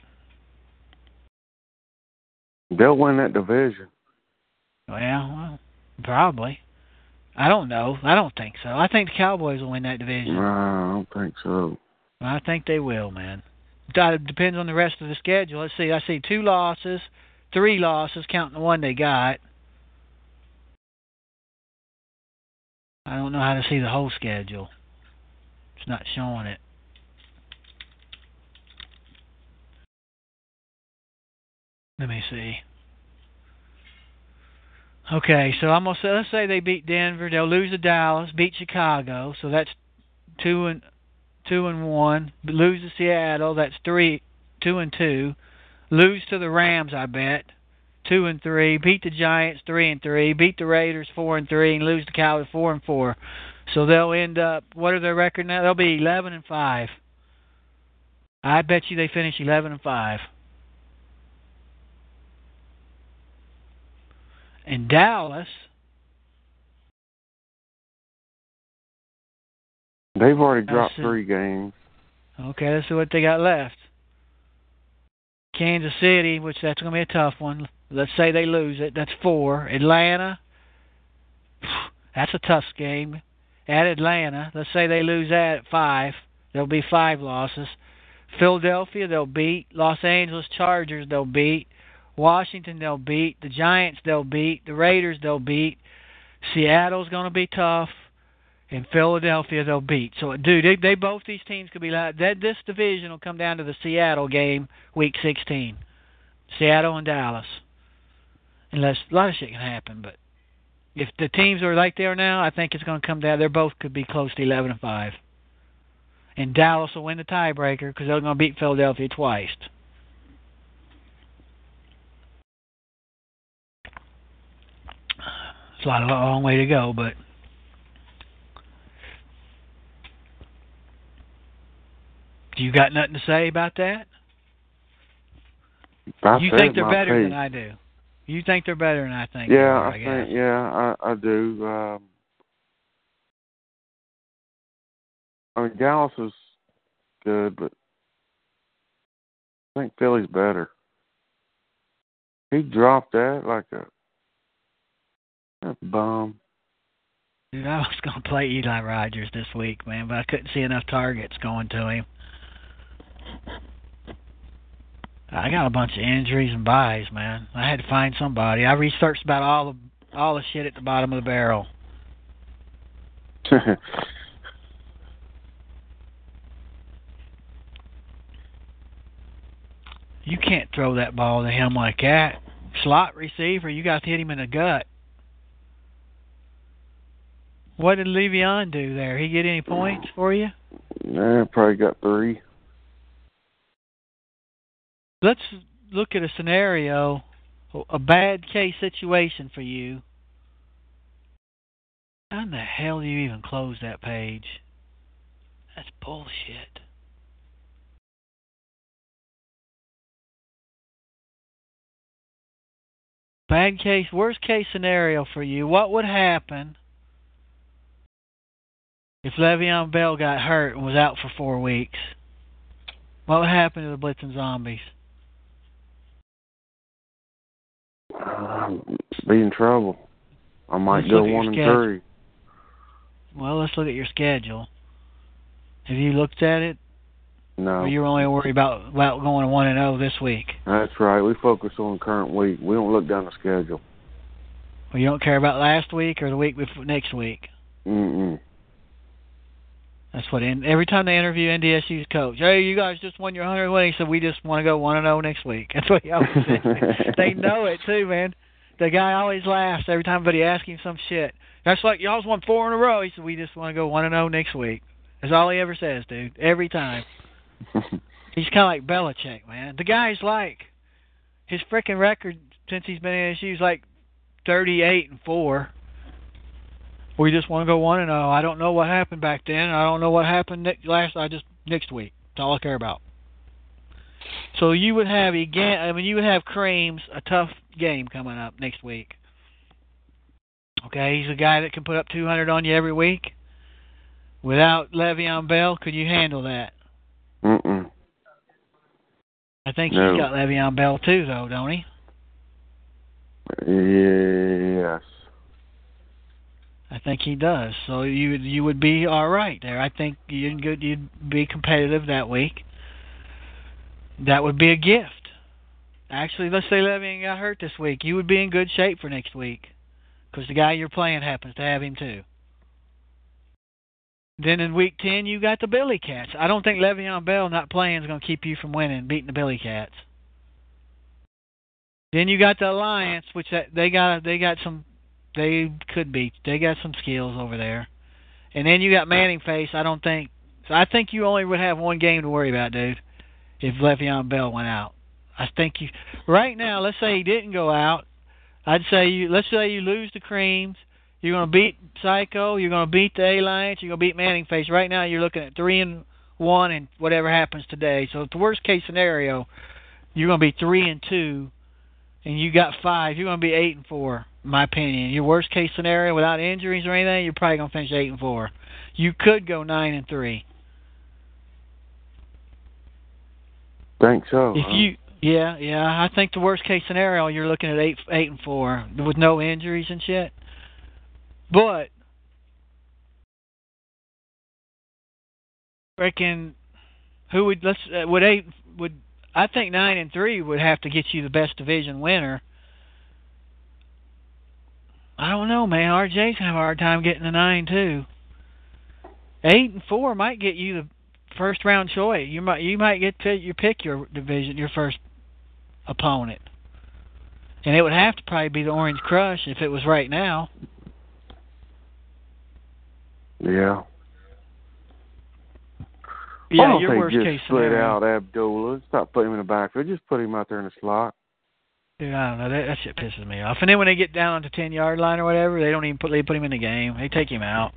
[SPEAKER 1] They'll win that division.
[SPEAKER 2] well, well, probably. I don't know. I don't think so. I think the Cowboys will win that division.
[SPEAKER 1] No, I don't think so.
[SPEAKER 2] I think they will, man. That depends on the rest of the schedule. Let's see. I see two losses, three losses, counting the one they got. I don't know how to see the whole schedule. It's not showing it. Let me see. Okay, so I'm gonna say let's say they beat Denver, they'll lose to Dallas, beat Chicago, so that's two and two and one. Lose to Seattle, that's three, two and two. Lose to the Rams, I bet, two and three. Beat the Giants, three and three. Beat the Raiders, four and three, and lose to the Cowboys, four and four. So they'll end up. What are their record now? They'll be eleven and five. I bet you they finish eleven and five. And Dallas,
[SPEAKER 1] They've already dropped three games.
[SPEAKER 2] Okay, let's see what they got left. Kansas City, which that's going to be a tough one. Let's say they lose it. That's four. Atlanta, that's a tough game. At Atlanta, let's say they lose that at five. There'll be five losses. Philadelphia, they'll beat. Los Angeles Chargers, they'll beat. Washington, they'll beat. The Giants, they'll beat. The Raiders, they'll beat. Seattle's going to be tough. In Philadelphia, they'll beat. So, dude, they, they both these teams could be like that. This division will come down to the Seattle game, Week 16. Seattle and Dallas. Unless a lot of shit can happen, but if the teams are like they are now, I think it's going to come down. They both could be close to 11 and five. And Dallas will win the tiebreaker because they're going to beat Philadelphia twice. It's a lot, a long way to go, but you got nothing to say about that?
[SPEAKER 1] I
[SPEAKER 2] you think they're better
[SPEAKER 1] piece.
[SPEAKER 2] than I do. You think they're better than I think.
[SPEAKER 1] Yeah,
[SPEAKER 2] are,
[SPEAKER 1] I,
[SPEAKER 2] I, guess.
[SPEAKER 1] think. Yeah, I, I do. Um, I mean, Dallas is good, but I think Philly's better. He dropped that like a, a bum.
[SPEAKER 2] Dude, I was going to play Eli Rogers this week, man, but I couldn't see enough targets going to him. I got a bunch of injuries and buys, man. I had to find somebody. I researched about all the all the shit at the bottom of the barrel. You can't throw that ball to him like that. Slot receiver, you got to hit him in the gut. What did Le'Veon do there? He get any points for you?
[SPEAKER 1] yeah, probably got three.
[SPEAKER 2] Let's look at a scenario, a bad case situation for you. How in the hell do you even close that page? That's bullshit. Bad case, worst case scenario for you. What would happen if Le'Veon Bell got hurt and was out for four weeks? What would happen to the Blitzing Zombies?
[SPEAKER 1] Um, be in trouble. I might
[SPEAKER 2] Let's
[SPEAKER 1] go
[SPEAKER 2] look at your
[SPEAKER 1] one and three.
[SPEAKER 2] Well, let's look at your schedule. Have you looked at it,
[SPEAKER 1] No,
[SPEAKER 2] or you're only worried about about going one and zero this week?
[SPEAKER 1] that's right. We focus on current week. We don't look down the schedule.
[SPEAKER 2] Or you don't care about last week or the week before next week?
[SPEAKER 1] Mm-mm.
[SPEAKER 2] That's what. In, every time they interview NDSU's coach, hey, you guys just won your hundred win. He said we just want to go one and zero next week. That's what he always says. they know it too, man. The guy always laughs every time somebody asks him some shit. That's like y'all's won four in a row. He said we just want to go one and zero next week. That's all he ever says, dude. Every time. he's kind of like Belichick, man. The guy's like his freaking record since he's been in NDSU is like thirty-eight and four. We just want to go one and zero. I don't know what happened back then. I don't know what happened next, last. I just next week. That's all I care about. So you would have again. I mean, you would have Creams a tough game coming up next week. Okay, he's a guy that can put up 200 on you every week. Without Le'Veon Bell, could you handle that?
[SPEAKER 1] Mm-mm.
[SPEAKER 2] I think
[SPEAKER 1] No.
[SPEAKER 2] he's got Le'Veon Bell too, though, don't he?
[SPEAKER 1] Yes.
[SPEAKER 2] I think he does. So you you would be all right there. I think you'd you'd be competitive that week. That would be a gift. Actually, let's say Le'Veon got hurt this week. You would be in good shape for next week because the guy you're playing happens to have him too. Then in week ten, you got the Billy Cats. I don't think Le'Veon Bell not playing is going to keep you from winning, beating the Billy Cats. Then you got the Alliance, which they got they got some they could be they got some skills over there. And then you got Manning Face. I don't think so. I think you only would have one game to worry about, dude. If Le'Veon Bell went out, I think you right now. Let's say he didn't go out. I'd say you. Let's say you lose the Creams. You're gonna beat Psycho. You're gonna beat the Alliance. You're gonna beat Manning Face. Right now, you're looking at three and one, and whatever happens today. So, the worst case scenario, you're gonna be three and two, and you got five. You're gonna be eight and four. My opinion, your worst case scenario, without injuries or anything, you're probably gonna finish eight and four. You could go nine and three.
[SPEAKER 1] Think so.
[SPEAKER 2] If
[SPEAKER 1] huh?
[SPEAKER 2] you, yeah, yeah, I think the worst case scenario, you're looking at eight, eight and four with no injuries and shit. But freaking, who would let's uh, would eight would I think nine and three would have to get you the best division winner. I don't know, man. RJ's have a hard time getting a nine too. Eight and four might get you the first round choice. You might you might get to you pick your division your first opponent. And it would have to probably be the Orange Crush if it was right now.
[SPEAKER 1] Yeah. I
[SPEAKER 2] Yeah,
[SPEAKER 1] don't
[SPEAKER 2] your
[SPEAKER 1] think
[SPEAKER 2] worst
[SPEAKER 1] just
[SPEAKER 2] case
[SPEAKER 1] split
[SPEAKER 2] scenario.
[SPEAKER 1] out Abdullah. Stop putting him in the backfield. Just put him out there in the slot.
[SPEAKER 2] Dude, I don't know. That, that shit pisses me off. And then when they get down the ten yard line or whatever, they don't even put they put him in the game. They take him out.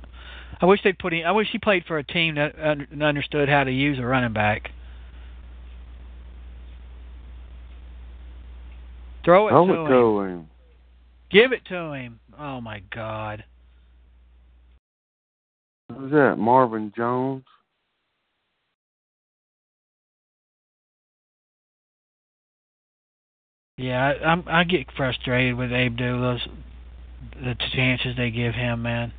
[SPEAKER 2] I wish they'd put him. I wish he played for a team that un- understood how to use a running back. Throw it
[SPEAKER 1] I
[SPEAKER 2] to
[SPEAKER 1] would
[SPEAKER 2] him.
[SPEAKER 1] go him.
[SPEAKER 2] Give it to him. Oh my God.
[SPEAKER 1] Who's that? Marvin Jones.
[SPEAKER 2] Yeah, I, I'm I get frustrated with Abdullah's the chances they give him, man.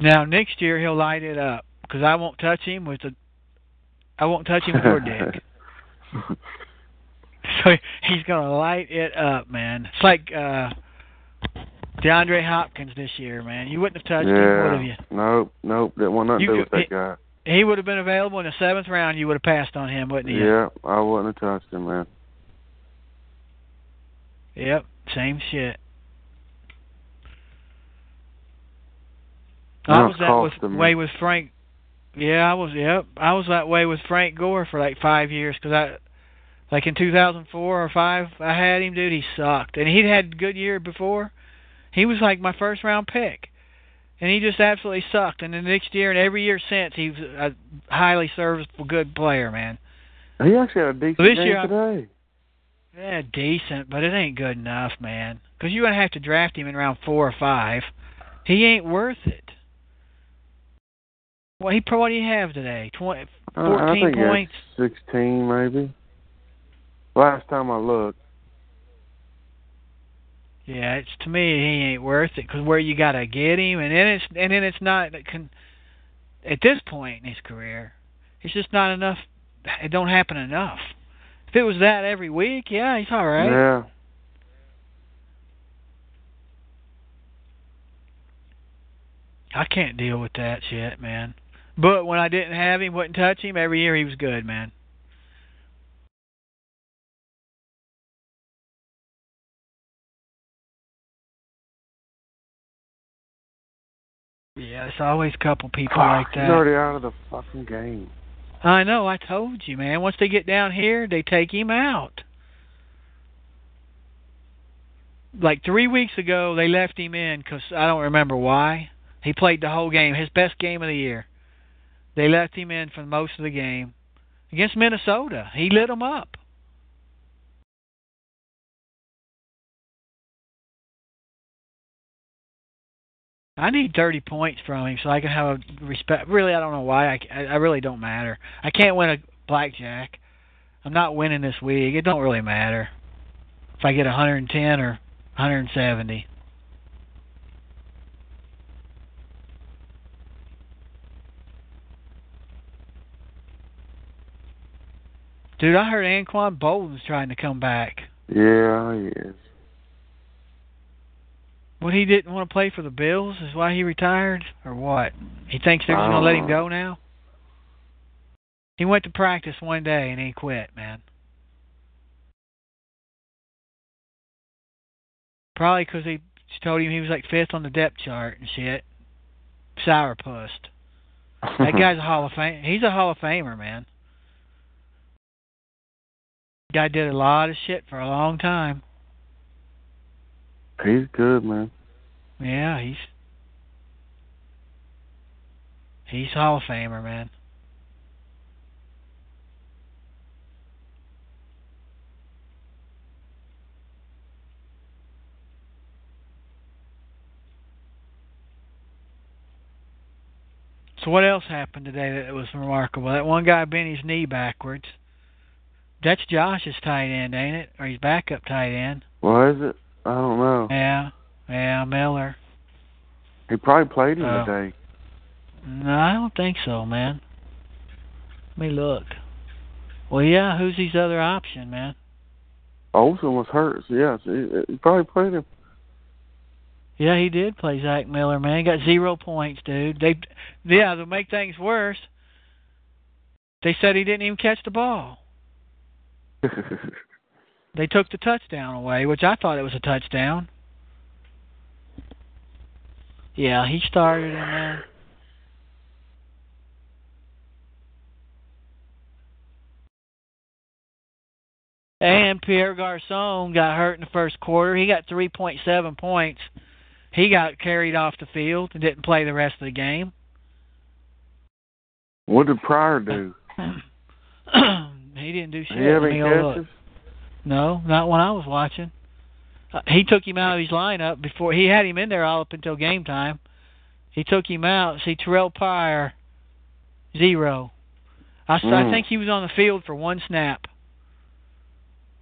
[SPEAKER 2] Now next year he'll light it up because I won't touch him with the I won't touch him your dick. So he's gonna light it up, man. It's like uh DeAndre Hopkins this year, man. You wouldn't have touched him, would have you?
[SPEAKER 1] Nope. Nope. That want nothing
[SPEAKER 2] You
[SPEAKER 1] to do with that guy.
[SPEAKER 2] He would have been available in the seventh round. You would have passed on him, wouldn't you?
[SPEAKER 1] Yeah. I wouldn't have touched him, man.
[SPEAKER 2] Yep, same shit. I was that with, way with Frank. Yeah, I was. Yep, I was that way with Frank Gore for like five years because I, like in 2004 or five, I had him. Dude, he sucked, and he'd had a good year before. He was like my first round pick, and he just absolutely sucked. And the next year and every year since, he was a highly serviceable, good player, man.
[SPEAKER 1] He actually had a decent
[SPEAKER 2] This
[SPEAKER 1] game
[SPEAKER 2] year I-
[SPEAKER 1] today.
[SPEAKER 2] Yeah, decent, but it ain't good enough, man. Because you're gonna have to draft him in round four or five. He ain't worth it. Well, he what do you have today? Twenty,
[SPEAKER 1] Uh, I
[SPEAKER 2] fourteen
[SPEAKER 1] think
[SPEAKER 2] points.
[SPEAKER 1] Sixteen, maybe. Last time I looked.
[SPEAKER 2] Yeah, it's to me he ain't worth it because where you gotta get him, and then it's and then it's not it can, at this point in his career, it's just not enough. It don't happen enough. If it was that every week, yeah, he's all right.
[SPEAKER 1] Yeah.
[SPEAKER 2] I can't deal with that shit, man. But when I didn't have him, wouldn't touch him, every year he was good, man. Yeah, there's always a couple people ah,
[SPEAKER 1] like
[SPEAKER 2] that.
[SPEAKER 1] He's already out of the fucking game.
[SPEAKER 2] I know, I told you, man. Once they get down here, they take him out. Like three weeks ago, they left him in because I don't remember why. He played the whole game, his best game of the year. They left him in for most of the game against Minnesota. He lit them up. I need 30 points from him so I can have a respect. Really, I don't know why. I, I, I really don't matter. I can't win a blackjack. I'm not winning this week. It don't really matter if I get 110 or 170. Dude, I heard Anquan Boldin's trying to come back.
[SPEAKER 1] Yeah, he is.
[SPEAKER 2] What he didn't want to play for the Bills is why he retired, or what? He thinks they're just gonna let him
[SPEAKER 1] uh.
[SPEAKER 2] go now. He went to practice one day and he quit, man. Probably 'cause he told him he was like fifth on the depth chart and shit. Sourpussed. That guy's a Hall of Fame. He's a Hall of Famer, man. Guy did a lot of shit for a long time.
[SPEAKER 1] He's good, man.
[SPEAKER 2] Yeah, he's he's Hall of Famer, man. So what else happened today that was remarkable? That one guy bent his knee backwards. That's Josh's tight end, ain't it? Or his backup tight end.
[SPEAKER 1] Well, is it? I don't know.
[SPEAKER 2] Yeah, yeah, Miller.
[SPEAKER 1] He probably played him
[SPEAKER 2] Oh.
[SPEAKER 1] today.
[SPEAKER 2] No, I don't think so, man. Let me look. Well, yeah, who's his other option, man?
[SPEAKER 1] Olsen was hurt. So yes, he, he probably played him.
[SPEAKER 2] Yeah, he did play Zach Miller, man. He got zero points, dude. They, yeah, to make things worse, they said he didn't even catch the ball. They took the touchdown away, which I thought it was a touchdown. Yeah, he started in there. And Pierre Garcon got hurt in the first quarter. He got 3.7 points. He got carried off the field and didn't play the rest of the game.
[SPEAKER 1] what did Pryor do?
[SPEAKER 2] he didn't do shit.
[SPEAKER 1] He have any
[SPEAKER 2] me go look.
[SPEAKER 1] catches?
[SPEAKER 2] No, not when I was watching. Uh, he took him out of his lineup before he had him in there all up until game time. He took him out. See Terrelle Pryor, zero. I,
[SPEAKER 1] Mm.
[SPEAKER 2] think he was on the field for one snap.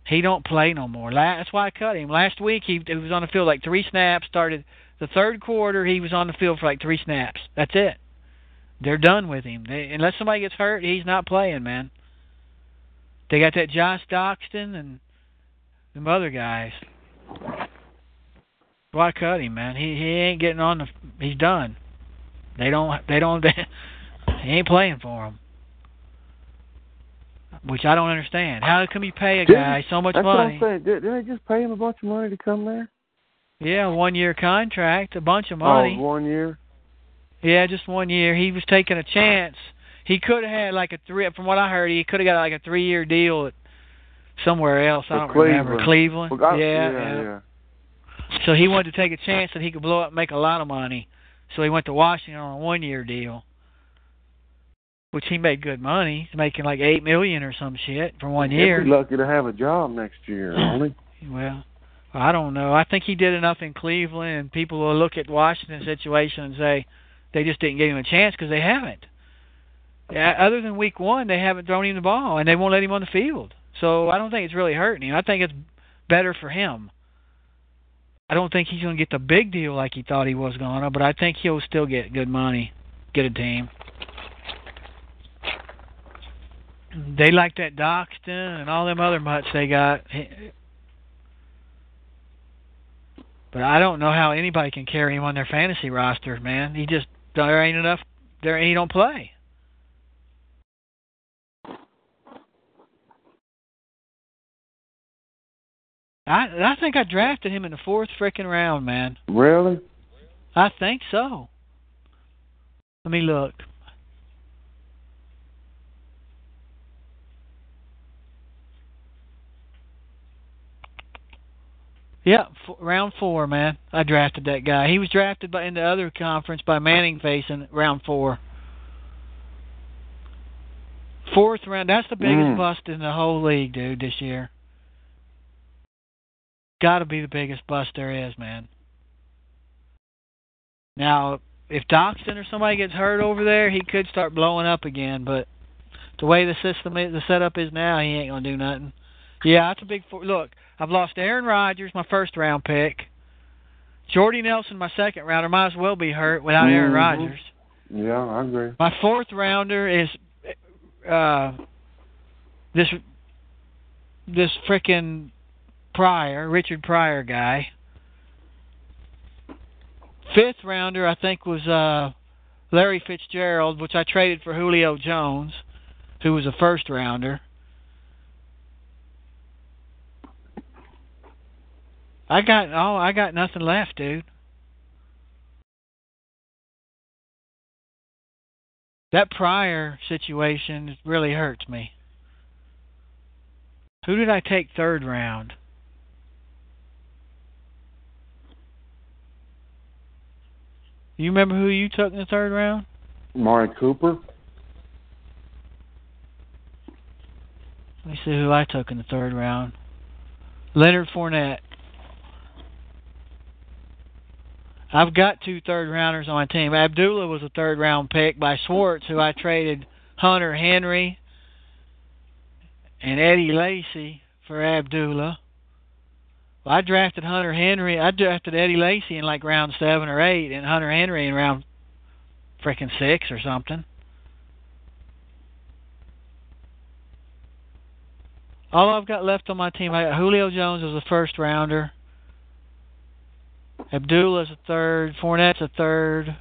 [SPEAKER 2] He don't play no more. That's why I cut him. Last week he, he was on the field like three snaps. Started the third quarter. He was on the field for like three snaps. That's it. They're done with him. They, unless somebody gets hurt, he's not playing, man. They got that Josh Doctson and them other guys. Why cut him, man? He he ain't getting on the. He's done. They don't. They don't. he ain't playing for him. Which I don't understand. How come you pay a
[SPEAKER 1] Didn't-
[SPEAKER 2] guy so much
[SPEAKER 1] That's
[SPEAKER 2] money?
[SPEAKER 1] what I'm saying. Did, didn't they just pay him a bunch of money to come there?
[SPEAKER 2] Yeah, one year contract, a bunch of
[SPEAKER 1] Oh,
[SPEAKER 2] money.
[SPEAKER 1] one year.
[SPEAKER 2] Yeah, just one year. He was taking a chance. He could have had like a three. From what I heard, he could have got like a three-year deal at somewhere else. I don't remember.
[SPEAKER 1] Cleveland.
[SPEAKER 2] Cleveland.
[SPEAKER 1] Well, I-
[SPEAKER 2] yeah,
[SPEAKER 1] yeah,
[SPEAKER 2] yeah. So he wanted to take a chance that he could blow up and make a lot of money. So he went to Washington on a one year deal. Which he made good money. He's making like eight million or some shit for one
[SPEAKER 1] He'll
[SPEAKER 2] year.
[SPEAKER 1] be lucky to have a job next year, only.
[SPEAKER 2] Well, I don't know. I think he did enough in Cleveland, and people will look at Washington's situation and say they just didn't give him a chance because they haven't. Yeah, other than week one, they haven't thrown him the ball, and they won't let him on the field. So I don't think it's really hurting him. I think it's better for him. I don't think he's going to get the big deal like he thought he was going to, but I think he'll still get good money, get a team. They like that Doctson and all them other mutts they got. But I don't know how anybody can carry him on their fantasy roster, man. He just there ain't enough. There he don't play. I I think I drafted him in the fourth freaking round, man.
[SPEAKER 1] Really?
[SPEAKER 2] I think so. Let me look. Yeah, f- round four, man. I drafted that guy. He was drafted by in the other conference by Manning Face in round four. Fourth round. That's the biggest
[SPEAKER 1] Mm.
[SPEAKER 2] bust in the whole league, dude, this year. Got to be the biggest bust there is, man. Now, if Doctson or somebody gets hurt over there, he could start blowing up again. But the way the system is, the setup is now, he ain't gonna do nothing. Yeah, that's a big. For- Look, I've lost Aaron Rodgers, my first round pick. Jordy Nelson, my second rounder, might as well be hurt without Aaron
[SPEAKER 1] Mhm.
[SPEAKER 2] Rodgers.
[SPEAKER 1] Yeah, I agree.
[SPEAKER 2] My fourth rounder is uh this this frickin' Pryor, Richard Pryor guy. Fifth rounder I think was uh Larry Fitzgerald, which I traded for Julio Jones, who was a first rounder. I got oh, I got nothing left, dude. That Pryor situation really hurts me. Who did I take third round? You remember who you took in the third round?
[SPEAKER 1] Mari Cooper.
[SPEAKER 2] Let me see who I took in the third round. Leonard Fournette. I've got two third rounders on my team. Abdullah was a third round pick by Schwartz, who I traded Hunter Henry and Eddie Lacy for Abdullah. Well, I drafted Hunter Henry. I drafted Eddie Lacy in like round seven or eight, and Hunter Henry in round freaking six or something. All I've got left on my team, I got Julio Jones as a first rounder. Abdullah's a third. Fournette's a third.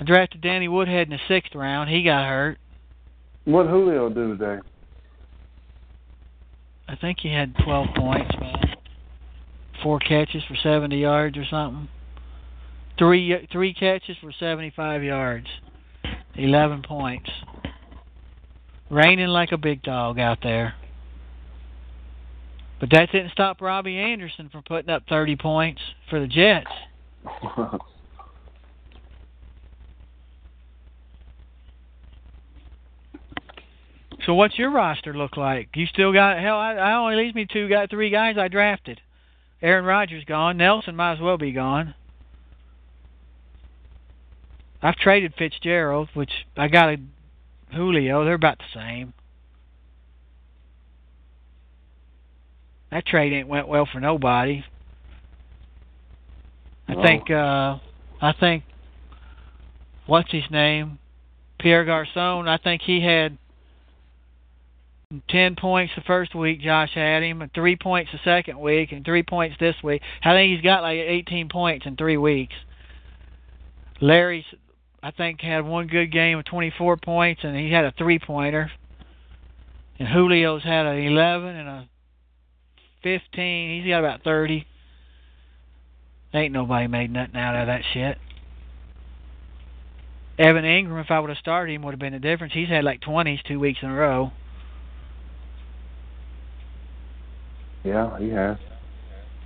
[SPEAKER 2] I drafted Danny Woodhead in the sixth round. He got hurt.
[SPEAKER 1] What Julio do today?
[SPEAKER 2] I think he had 12 points, man. Four catches for 70 yards or something. Three three catches for 75 yards. 11 points. Raining like a big dog out there. But that didn't stop Robbie Anderson from putting up 30 points for the Jets. So what's your roster look like? You still got hell? I, I only leaves me two, got three guys I drafted. Aaron Rodgers gone. Nelson might as well be gone. I've traded Fitzgerald, which I got a Julio. They're about the same. That trade ain't went well for nobody. I
[SPEAKER 1] No.
[SPEAKER 2] think uh I think what's his name? Pierre Garcon, I think he had ten points the first week Josh had him, and three points the second week, and three points this week. I think he's got like eighteen points in three weeks. Larry's I think had one good game twenty four points and he had a three pointer. And Julio's had an eleven and a fifteen. He's got about thirty. Ain't nobody made nothing out of that shit. Evan Engram, if I would have started him, would have been the difference. He's had like twenties two weeks in a row.
[SPEAKER 1] Yeah, he has.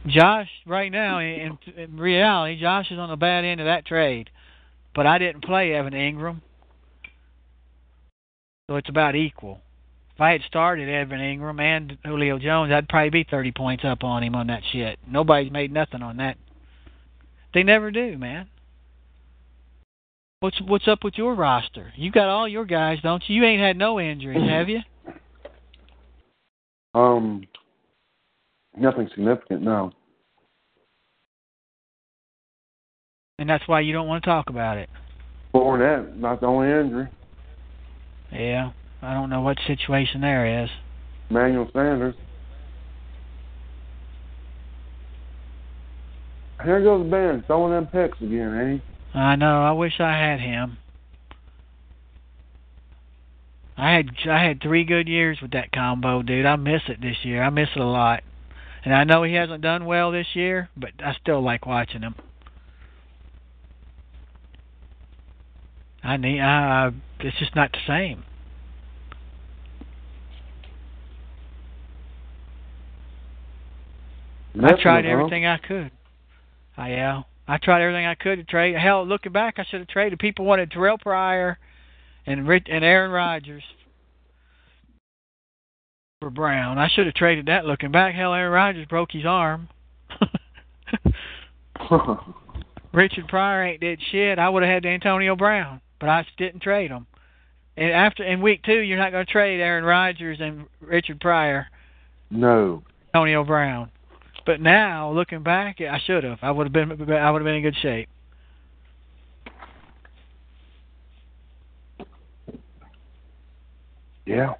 [SPEAKER 2] Josh, right now, in, in reality, Josh is on the bad end of that trade. But I didn't play Evan Engram. So it's about equal. If I had started Evan Engram and Julio Jones, I'd probably be 30 points up on him on that shit. Nobody's made nothing on that. They never do, man. What's what's up with your roster? You got all your guys, don't you? You ain't had no injuries, have you?
[SPEAKER 1] Um, nothing significant, no.
[SPEAKER 2] And that's why you don't want to talk about it.
[SPEAKER 1] Fournette, not the only injury.
[SPEAKER 2] Yeah. I don't know what situation there is.
[SPEAKER 1] Manuel Sanders. Here goes Ben throwing them picks again, ain't he?
[SPEAKER 2] I know. I wish I had him. I had I had three good years with that combo, dude. I miss it this year. I miss it a lot. And I know he hasn't done well this year, but I still like watching him. I need. I, it's just not the same. I tried uh-huh. everything I could. I yeah. I tried everything I could to trade. Hell, looking back, I should have traded. People wanted Terrelle Pryor and Rich, and Aaron Rodgers for Brown. I should have traded that. Looking back, hell, Aaron Rodgers broke his arm. Richard Pryor ain't did shit. I would have had Antonio Brown, but I didn't trade him. And after in week two, you're not going to trade Aaron Rodgers and Richard Pryor.
[SPEAKER 1] No.
[SPEAKER 2] Antonio Brown. But now, looking back, I should have. I would have been. I would have been in good shape.
[SPEAKER 1] Yeah.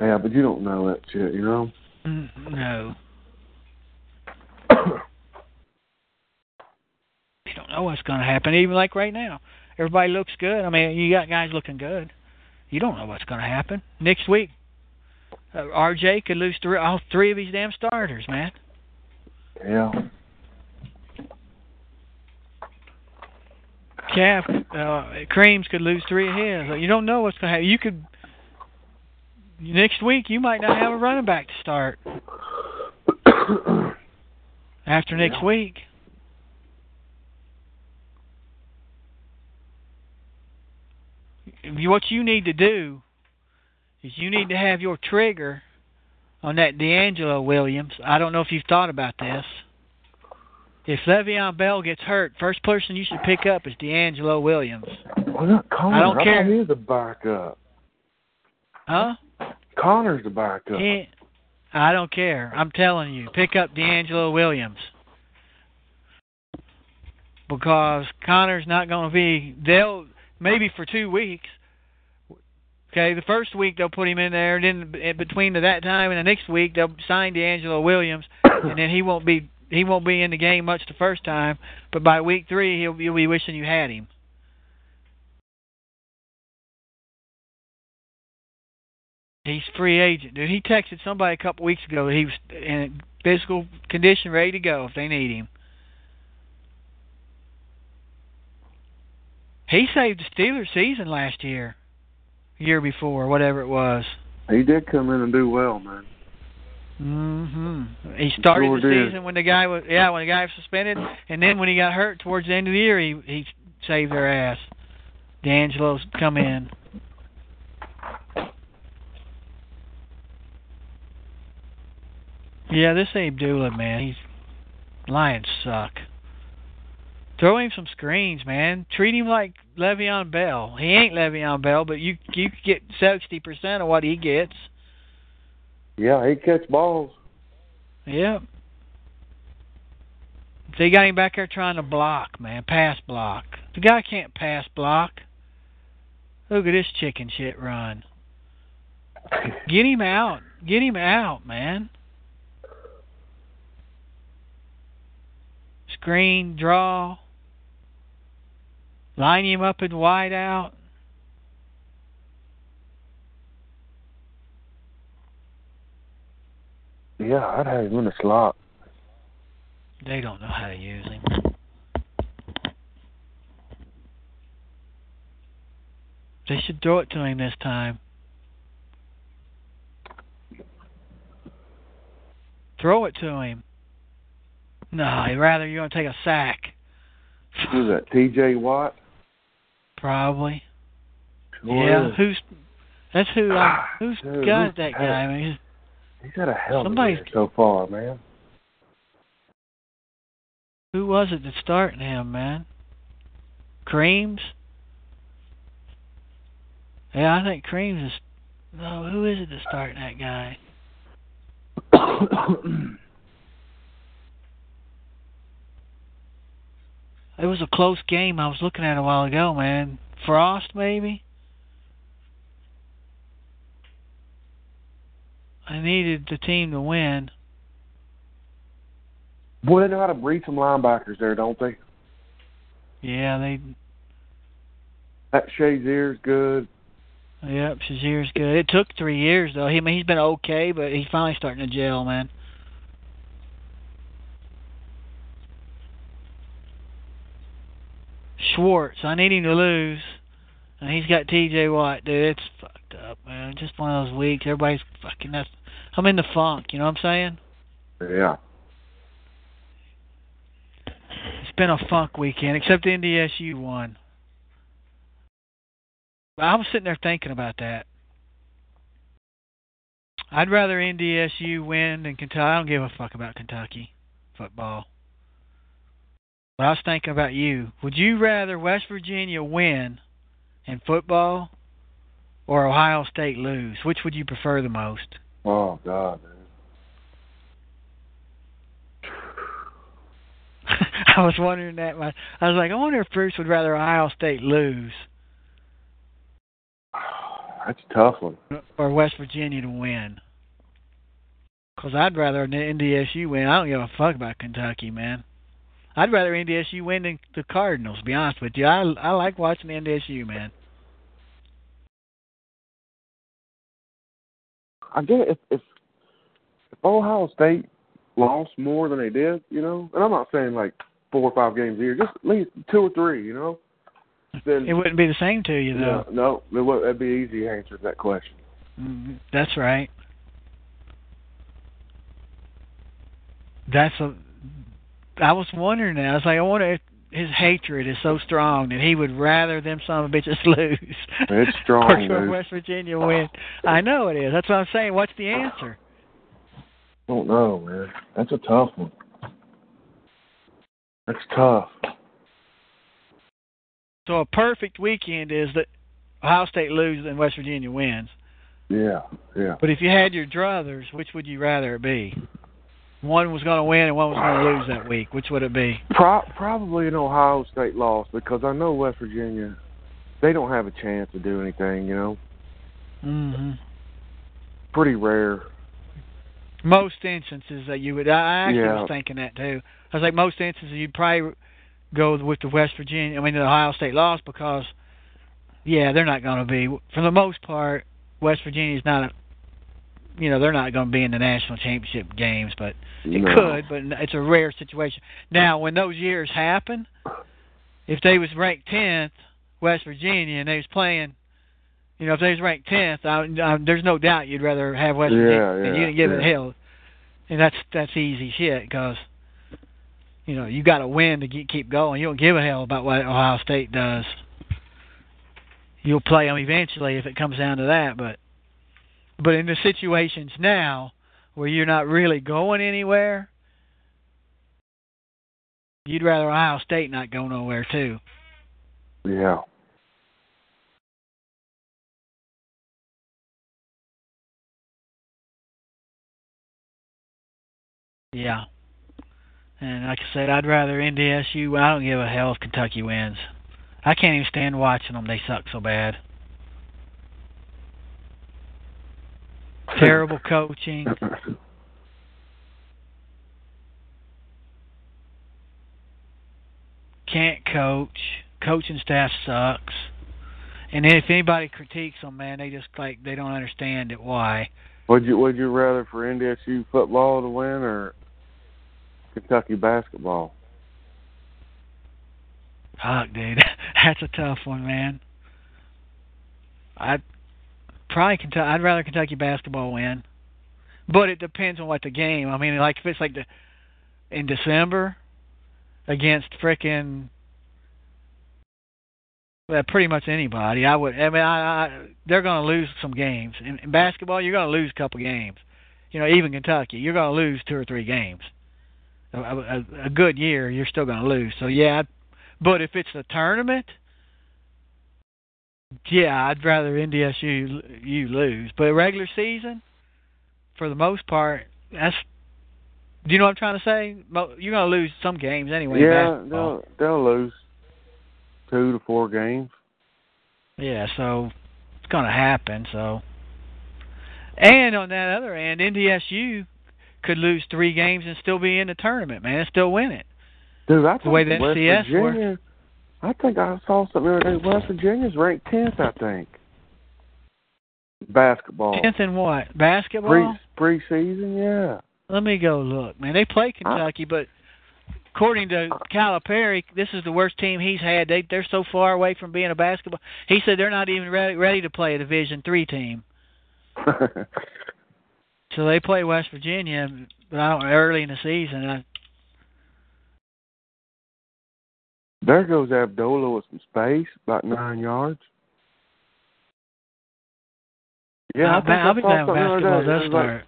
[SPEAKER 1] Yeah, but you don't know that shit, you know.
[SPEAKER 2] Mm, no. you don't know what's going to happen. Even like right now, everybody looks good. I mean, you got guys looking good. You don't know what's going to happen next week. Uh, RJ could lose three, all three of his damn starters, man.
[SPEAKER 1] Yeah.
[SPEAKER 2] Calf, uh, Creams could lose three of his. You don't know what's going to happen. You could next week you might not have a running back to start after next
[SPEAKER 1] Yeah.
[SPEAKER 2] week. What you need to do is you need to have your trigger on that DeAngelo Williams. I don't know if you've thought about this. If Le'Veon Bell gets hurt, first person you should pick up is DeAngelo Williams.
[SPEAKER 1] Well, not Conner.
[SPEAKER 2] I don't care.
[SPEAKER 1] thought he was a backup.
[SPEAKER 2] Huh?
[SPEAKER 1] Conner's the backup.
[SPEAKER 2] He, I don't care. I'm telling you, pick up DeAngelo Williams because Conner's not going to be. They'll maybe for two weeks. Okay, the first week they'll put him in there. and Then between that time and the next week they'll sign DeAngelo Williams, and then he won't be he won't be in the game much the first time. But by week three he'll you'll be wishing you had him. He's free agent, dude. He texted somebody a couple weeks ago that he was in physical condition, ready to go if they need him. He saved the Steelers' season last year, year before, whatever it was.
[SPEAKER 1] He did come in and do well, man.
[SPEAKER 2] Mhm. He started
[SPEAKER 1] Sure
[SPEAKER 2] the
[SPEAKER 1] did.
[SPEAKER 2] season when the guy was yeah when the guy was suspended, and then when he got hurt towards the end of the year, he he saved their ass. DeAngelo's come in. Yeah, this Abdullah man, he's Lions suck. Throw him some screens, man. Treat him like Le'Veon Bell. He ain't Le'Veon Bell, but you you get sixty percent of what he gets.
[SPEAKER 1] Yeah, he catch balls.
[SPEAKER 2] Yep. They got him back there trying to block, man, pass block. The guy can't pass block. Look at this chicken shit run. Get him out. Get him out, man. Screen, draw. Line him up in wide out.
[SPEAKER 1] Yeah, I'd have him in the slot.
[SPEAKER 2] They don't know how to use him. They should throw it to him this time. Throw it to him. No, he'd rather you're going to take a sack.
[SPEAKER 1] Who's that? T.J. Watt.
[SPEAKER 2] Probably.
[SPEAKER 1] Sure
[SPEAKER 2] yeah,
[SPEAKER 1] is.
[SPEAKER 2] who's that's who uh, who's
[SPEAKER 1] Dude,
[SPEAKER 2] got
[SPEAKER 1] who's
[SPEAKER 2] that guy? I mean,
[SPEAKER 1] He's had a hell of a so far, man.
[SPEAKER 2] who was it that's starting him, man? Creams? Yeah, I think Creams is. No, who is it that's starting that guy? It was a close game I was looking at a while ago, man. Frost, maybe? I needed the team to win.
[SPEAKER 1] Boy, they know how to breed some linebackers there, don't they?
[SPEAKER 2] Yeah, they.
[SPEAKER 1] That Shazier's good.
[SPEAKER 2] Yep, Shazier's good. It took three years though. He, I mean, he's been okay, but he's finally starting to gel, man. Schwartz, I need him to lose. And he's got T.J. Watt, dude. It's fucked up, man. Just one of those weeks. Everybody's fucking. That's. I'm in the funk. You know what I'm saying?
[SPEAKER 1] Yeah.
[SPEAKER 2] It's been a funk weekend, except the NDSU won. I was sitting there thinking about that. I'd rather NDSU win than Kentucky. I don't give a fuck about Kentucky football. But I was thinking about you. Would you rather West Virginia win in football or Ohio State lose? Which would you prefer the most?
[SPEAKER 1] Oh God, man.
[SPEAKER 2] I was wondering that. My, I was like, I wonder if Bruce would rather Ohio State lose
[SPEAKER 1] That's a tough one.
[SPEAKER 2] or West Virginia to win. Because I'd rather the NDSU win. I don't give a fuck about Kentucky, man. I'd rather NDSU win than the Cardinals. To be honest with you, I I like watching NDSU, man.
[SPEAKER 1] I get if if if Ohio State lost more than they did, you know, and I'm not saying like four or five games a year, just at least two or three, you know. Then
[SPEAKER 2] It wouldn't be the same to you though.
[SPEAKER 1] no, it would, that'd be easy answer to that question.
[SPEAKER 2] Mm, That's right. That's a. I was wondering that. I was like, I wonder if his hatred is so strong that he would rather them son of bitches lose.
[SPEAKER 1] It's strong,
[SPEAKER 2] or
[SPEAKER 1] dude.
[SPEAKER 2] West Virginia win. I know it is. That's what I'm saying. What's the answer?
[SPEAKER 1] don't know, man. That's a tough one. That's tough.
[SPEAKER 2] So a perfect weekend is that Ohio State loses and West Virginia wins.
[SPEAKER 1] Yeah, yeah.
[SPEAKER 2] But if you had your druthers, which would you rather it be? One was going to win and one was going to lose that week. Which would it be?
[SPEAKER 1] Pro- probably an Ohio State loss because I know West Virginia, they don't have a chance to do anything. You know,
[SPEAKER 2] hmm
[SPEAKER 1] pretty rare.
[SPEAKER 2] Most instances that you would. I I actually
[SPEAKER 1] Yeah.
[SPEAKER 2] was thinking that too. I was like, most instances you'd probably go with the West Virginia. I mean, the Ohio State loss because, yeah, they're not going to be. For the most part, West Virginia's not. You know, they're not going to be in the national championship games, but it
[SPEAKER 1] No.
[SPEAKER 2] could. But it's a rare situation. Now, when those years happen, if they was ranked tenth, West Virginia, and they was playing. You know, if they was ranked tenth, I, I, there's no doubt you'd rather have West
[SPEAKER 1] Yeah,
[SPEAKER 2] Virginia, and
[SPEAKER 1] yeah,
[SPEAKER 2] you didn't give it hell. And that's that's easy shit because you know you got to win to get, keep going. You don't give a hell about what Ohio State does. You'll play them eventually if it comes down to that, but but in the situations now where you're not really going anywhere, you'd rather Ohio State not go nowhere too.
[SPEAKER 1] Yeah.
[SPEAKER 2] Yeah. And like I said, I'd rather NDSU. I don't give a hell if Kentucky wins. I can't even stand watching them. They suck so bad. Terrible coaching. Can't coach. Coaching staff sucks. And then if anybody critiques them, man, they just like they don't understand it. Why?
[SPEAKER 1] Would you Would you rather for NDSU football to win or Kentucky basketball?
[SPEAKER 2] Fuck, dude, that's a tough one, man. I'd probably Kentucky. I'd rather Kentucky basketball win, but it depends on what the game. I mean, like if it's like the in December against frickin' well, pretty much anybody. I would. I mean, I, I they're going to lose some games. In, in basketball, you're going to lose a couple games. You know, even Kentucky, you're going to lose two or three games. A, a, a good year, you're still going to lose. So yeah, but if it's a tournament, yeah, I'd rather NDSU you lose. But regular season, for the most part, that's. Do you know what I'm trying to say? You're going to lose some games anyway.
[SPEAKER 1] yeah, they'll they'll lose two to four games.
[SPEAKER 2] Yeah, so it's going to happen. So, and on that other end, NDSU could lose three games and still be in the tournament, man, and still win it.
[SPEAKER 1] Dude, I
[SPEAKER 2] The way the
[SPEAKER 1] West
[SPEAKER 2] FCS works.
[SPEAKER 1] I think I saw something uh, the other day. West Virginia's ranked tenth, I think. Basketball.
[SPEAKER 2] Tenth in what? Basketball?
[SPEAKER 1] Pre preseason, yeah.
[SPEAKER 2] Let me go look, man. They play Kentucky, but according to uh, Calipari, this is the worst team he's had. They they're so far away from being a basketball. He said they're not even ready ready to play a Division three team. so they play West Virginia, but I don't early in the season. I,
[SPEAKER 1] there goes Abdullah with some space, about nine yards. Yeah, I,
[SPEAKER 2] I,
[SPEAKER 1] think
[SPEAKER 2] I'll
[SPEAKER 1] I saw something the other day. It was like-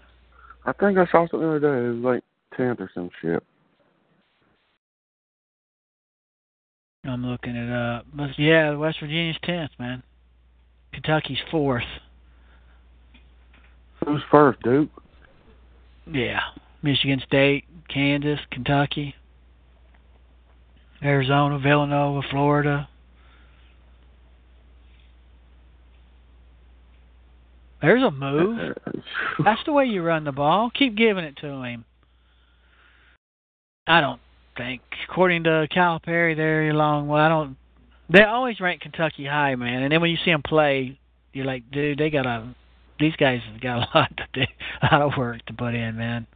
[SPEAKER 1] I think I saw something the other day. It was like tenth or some shit.
[SPEAKER 2] I'm looking it up. But yeah, West Virginia's tenth, man. Kentucky's fourth.
[SPEAKER 1] Who's first, Duke?
[SPEAKER 2] Yeah. Michigan State, Kansas, Kentucky, Arizona, Villanova, Florida. There's a move. Uh, That's the way you run the ball. Keep giving it to him. I don't think, according to Calipari, they're a long. Well, I don't. They always rank Kentucky high, man. And then when you see them play, you're like, dude, they got a. These guys have got a lot to do, a lot of work to put in, man.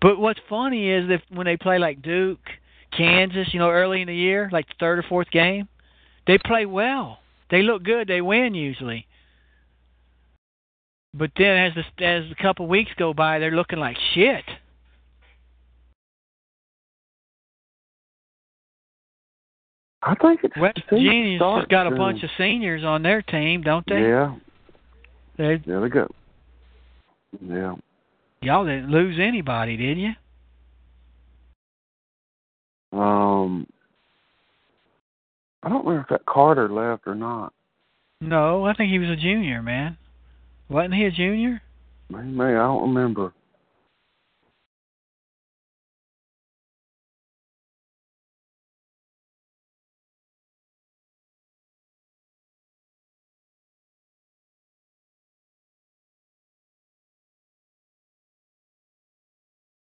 [SPEAKER 2] But what's funny is that when they play like Duke, Kansas, you know, early in the year, like the third or fourth game, they play well. They look good. They win usually. But then as the, as a couple weeks go by, they're looking like shit.
[SPEAKER 1] I think it's
[SPEAKER 2] West
[SPEAKER 1] the
[SPEAKER 2] Virginia's just got a bunch of seniors on their team, don't they?
[SPEAKER 1] Yeah,
[SPEAKER 2] They,
[SPEAKER 1] yeah, they got. Yeah,
[SPEAKER 2] y'all didn't lose anybody, did you?
[SPEAKER 1] Um, I don't remember if that Carter left or not.
[SPEAKER 2] No, I think he was a junior, man. Wasn't he a junior?
[SPEAKER 1] Maybe, maybe I don't remember.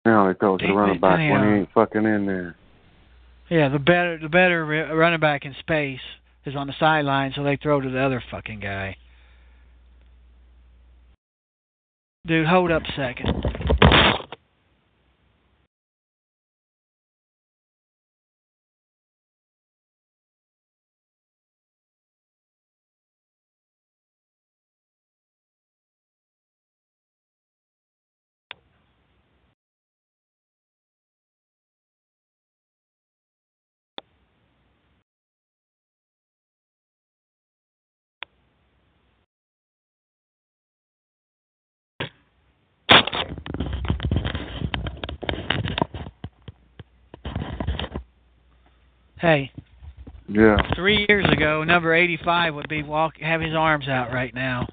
[SPEAKER 1] Now they throw it to
[SPEAKER 2] Dang,
[SPEAKER 1] back when he ain't fucking in there.
[SPEAKER 2] Yeah, the better the better running back in space is on the sideline, so they throw to the other fucking guy. Dude, hold up a second. Hey,
[SPEAKER 1] Yeah.
[SPEAKER 2] three years ago, number eighty-five would be walk have his arms out right now.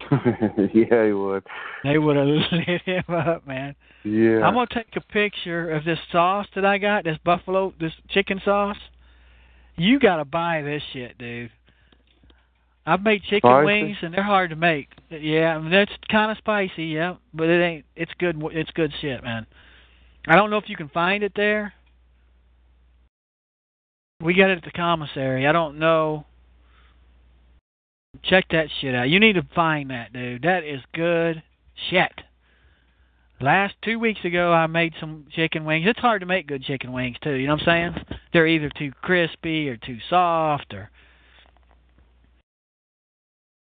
[SPEAKER 1] yeah, he would.
[SPEAKER 2] They would have lit him up, man.
[SPEAKER 1] Yeah.
[SPEAKER 2] I'm gonna take a picture of this sauce that I got, this buffalo, this chicken sauce. You gotta buy this shit, dude. I've made chicken
[SPEAKER 1] Spicy?
[SPEAKER 2] wings and they're hard to make. Yeah, I mean, that's kind of spicy, yeah, but it ain't. It's good. It's good shit, man. I don't know if you can find it there. We got it at the commissary. I don't know. Check that shit out. You need to find that, dude. That is good shit. Last two weeks ago, I made some chicken wings. It's hard to make good chicken wings too. You know what I'm saying? They're either too crispy or too soft, or.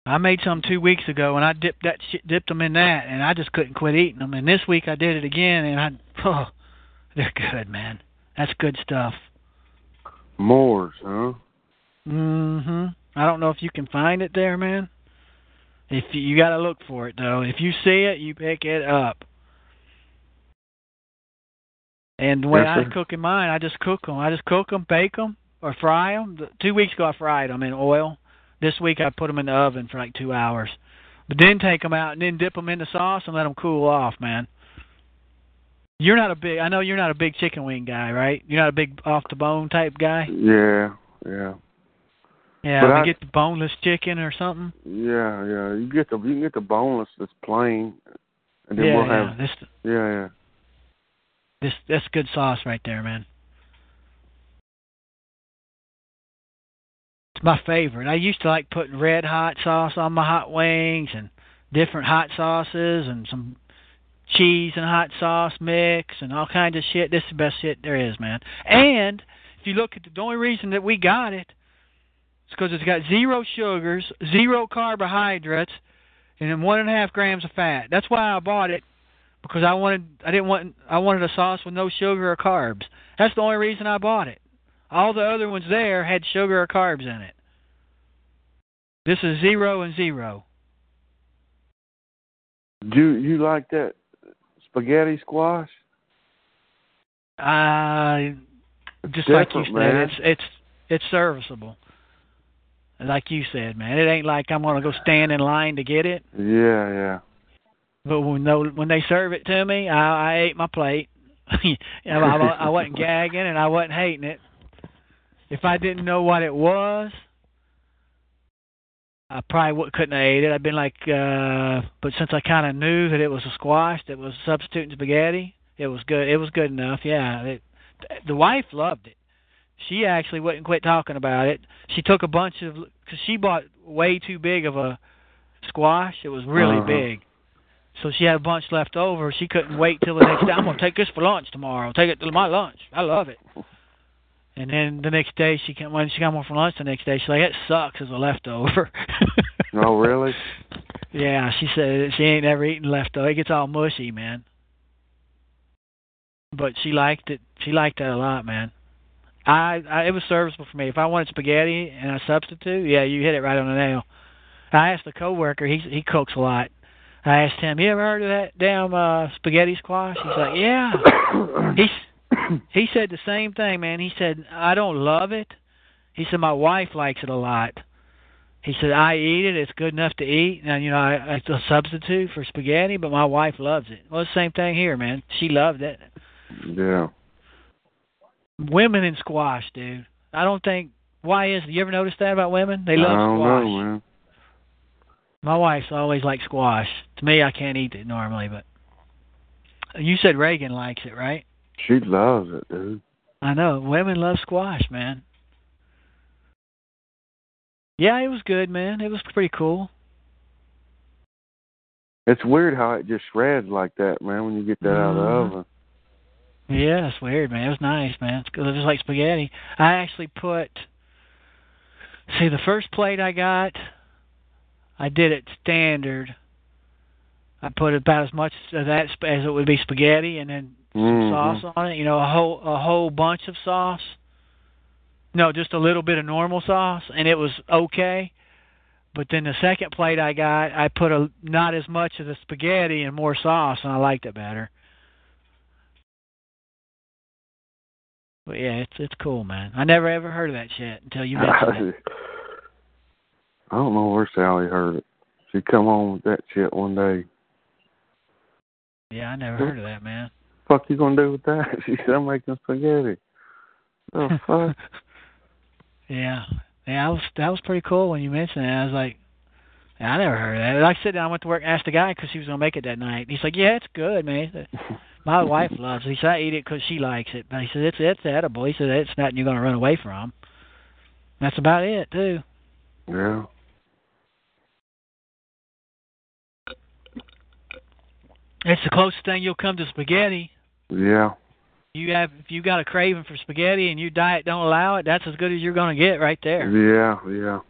[SPEAKER 2] I made some two weeks ago, and I dipped that shit, dipped them in that, and I just couldn't quit eating them. And this week I did it again, and I, oh, they're good, man. That's good stuff.
[SPEAKER 1] Moors, huh?
[SPEAKER 2] Mhm. I don't know if you can find it there, man. If you, you got to look for it though. If you see it, you pick it up. And the way
[SPEAKER 1] Yes,
[SPEAKER 2] I cook in mine, I just cook them. I just cook them, bake them, or fry them. Two weeks ago, I fried them in oil. This week, I put them in the oven for like two hours. But then take them out and then dip them in the sauce and let them cool off, man. You're not a big. I know you're not a big chicken wing guy, right? You're not a big off the bone type guy.
[SPEAKER 1] Yeah, yeah.
[SPEAKER 2] Yeah,
[SPEAKER 1] But
[SPEAKER 2] we
[SPEAKER 1] I-
[SPEAKER 2] get the boneless chicken or something.
[SPEAKER 1] Yeah, yeah. You get the you can get the boneless that's plain, and then
[SPEAKER 2] yeah,
[SPEAKER 1] we'll
[SPEAKER 2] yeah.
[SPEAKER 1] have
[SPEAKER 2] This
[SPEAKER 1] yeah, yeah.
[SPEAKER 2] this that's good sauce right there, man. It's my favorite. I used to like putting red hot sauce on my hot wings and different hot sauces and some cheese and hot sauce mix and all kinds of shit. This is the best shit there is, man. And if you look at the, the only reason that we got it, it is because it's got zero sugars, zero carbohydrates, and then one and a half grams of fat. That's why I bought it because I wanted I didn't want I wanted a sauce with no sugar or carbs. That's the only reason I bought it. All the other ones there had sugar or carbs in it. This is zero and zero.
[SPEAKER 1] Do you like that spaghetti squash?
[SPEAKER 2] Uh just
[SPEAKER 1] It's
[SPEAKER 2] like you said,
[SPEAKER 1] man.
[SPEAKER 2] it's it's it's serviceable. Like you said, man, it ain't like I'm gonna go stand in line to get it.
[SPEAKER 1] Yeah, yeah.
[SPEAKER 2] But when no, when they serve it to me, I, I ate my plate. I, wa- I wasn't gagging and I wasn't hating it. If I didn't know what it was, I probably couldn't have ate it. I'd been like, uh but since I kind of knew that it was a squash that was substituting spaghetti, it was good. It was good enough. Yeah, it, the wife loved it. She actually wouldn't quit talking about it. She took a bunch of because she bought way too big of a squash. It was really
[SPEAKER 1] Uh-huh.
[SPEAKER 2] big. So she had a bunch left over. She couldn't wait till the next day. I'm gonna take this for lunch tomorrow. Take it to my lunch. I love it. And then the next day she came when she got home from lunch the next day she's like, It sucks as a leftover.
[SPEAKER 1] Oh, really?
[SPEAKER 2] yeah, she said she ain't never eaten leftover. It gets all mushy, man. But she liked it. She liked that a lot, man. I, I it was serviceable for me. If I wanted spaghetti and a substitute, yeah, you hit it right on the nail. I asked a coworker, he he cooks a lot. I asked him, "You ever heard of that damn uh spaghetti squash?" He's like, "Yeah." He's he said the same thing, man. He said, "I don't love it." He said, "My wife likes it a lot." He said, "I eat it. It's good enough to eat, and you know, I, it's a substitute for spaghetti, but my wife loves it." Well, the same thing here, man. She loved it.
[SPEAKER 1] yeah.
[SPEAKER 2] Women in squash, dude. I don't think. Why is? It you ever notice that about women? They love
[SPEAKER 1] I don't
[SPEAKER 2] squash.
[SPEAKER 1] know, man.
[SPEAKER 2] My wife's always like squash. To me, I can't eat it normally, but you said Reagan likes it, right?
[SPEAKER 1] She loves it, dude.
[SPEAKER 2] I know women love squash, man. Yeah, it was good, man. It was pretty cool.
[SPEAKER 1] It's weird how it just shreds like that, man, when you get that out of the
[SPEAKER 2] Mhm.
[SPEAKER 1] oven.
[SPEAKER 2] Yeah, it's weird, man. It was nice, man. It's good. It was like spaghetti. I actually put. See, the first plate I got, I did it standard. I put about as much of that as it would be spaghetti, and then some
[SPEAKER 1] Mhm.
[SPEAKER 2] sauce on it. You know, a whole a whole bunch of sauce. No, just a little bit of normal sauce, and it was okay. But then the second plate I got, I put a not as much of the spaghetti and more sauce, and I liked it better. But yeah, it's it's cool, man. I never ever heard of that shit until you mentioned it.
[SPEAKER 1] I don't know where Sally heard it. She come home with that shit one day.
[SPEAKER 2] Yeah, I never heard of that, man.
[SPEAKER 1] Fuck you gonna do with that? She said I'm making spaghetti. Oh fuck.
[SPEAKER 2] Yeah, yeah, that was that was pretty cool when you mentioned it. I was like, yeah, I never heard of that. Like I said, I went to work and asked the guy because he was gonna make it that night. He's like, yeah, it's good, man. Said, My wife loves it. He said I eat it because she likes it, but he said it's it's edible. He said it's nothing you're gonna run away from. That's about it too.
[SPEAKER 1] yeah.
[SPEAKER 2] It's the closest thing you'll come to spaghetti.
[SPEAKER 1] Yeah.
[SPEAKER 2] You have if you got a craving for spaghetti and your diet don't allow it, that's as good as you're gonna get right there.
[SPEAKER 1] Yeah, yeah.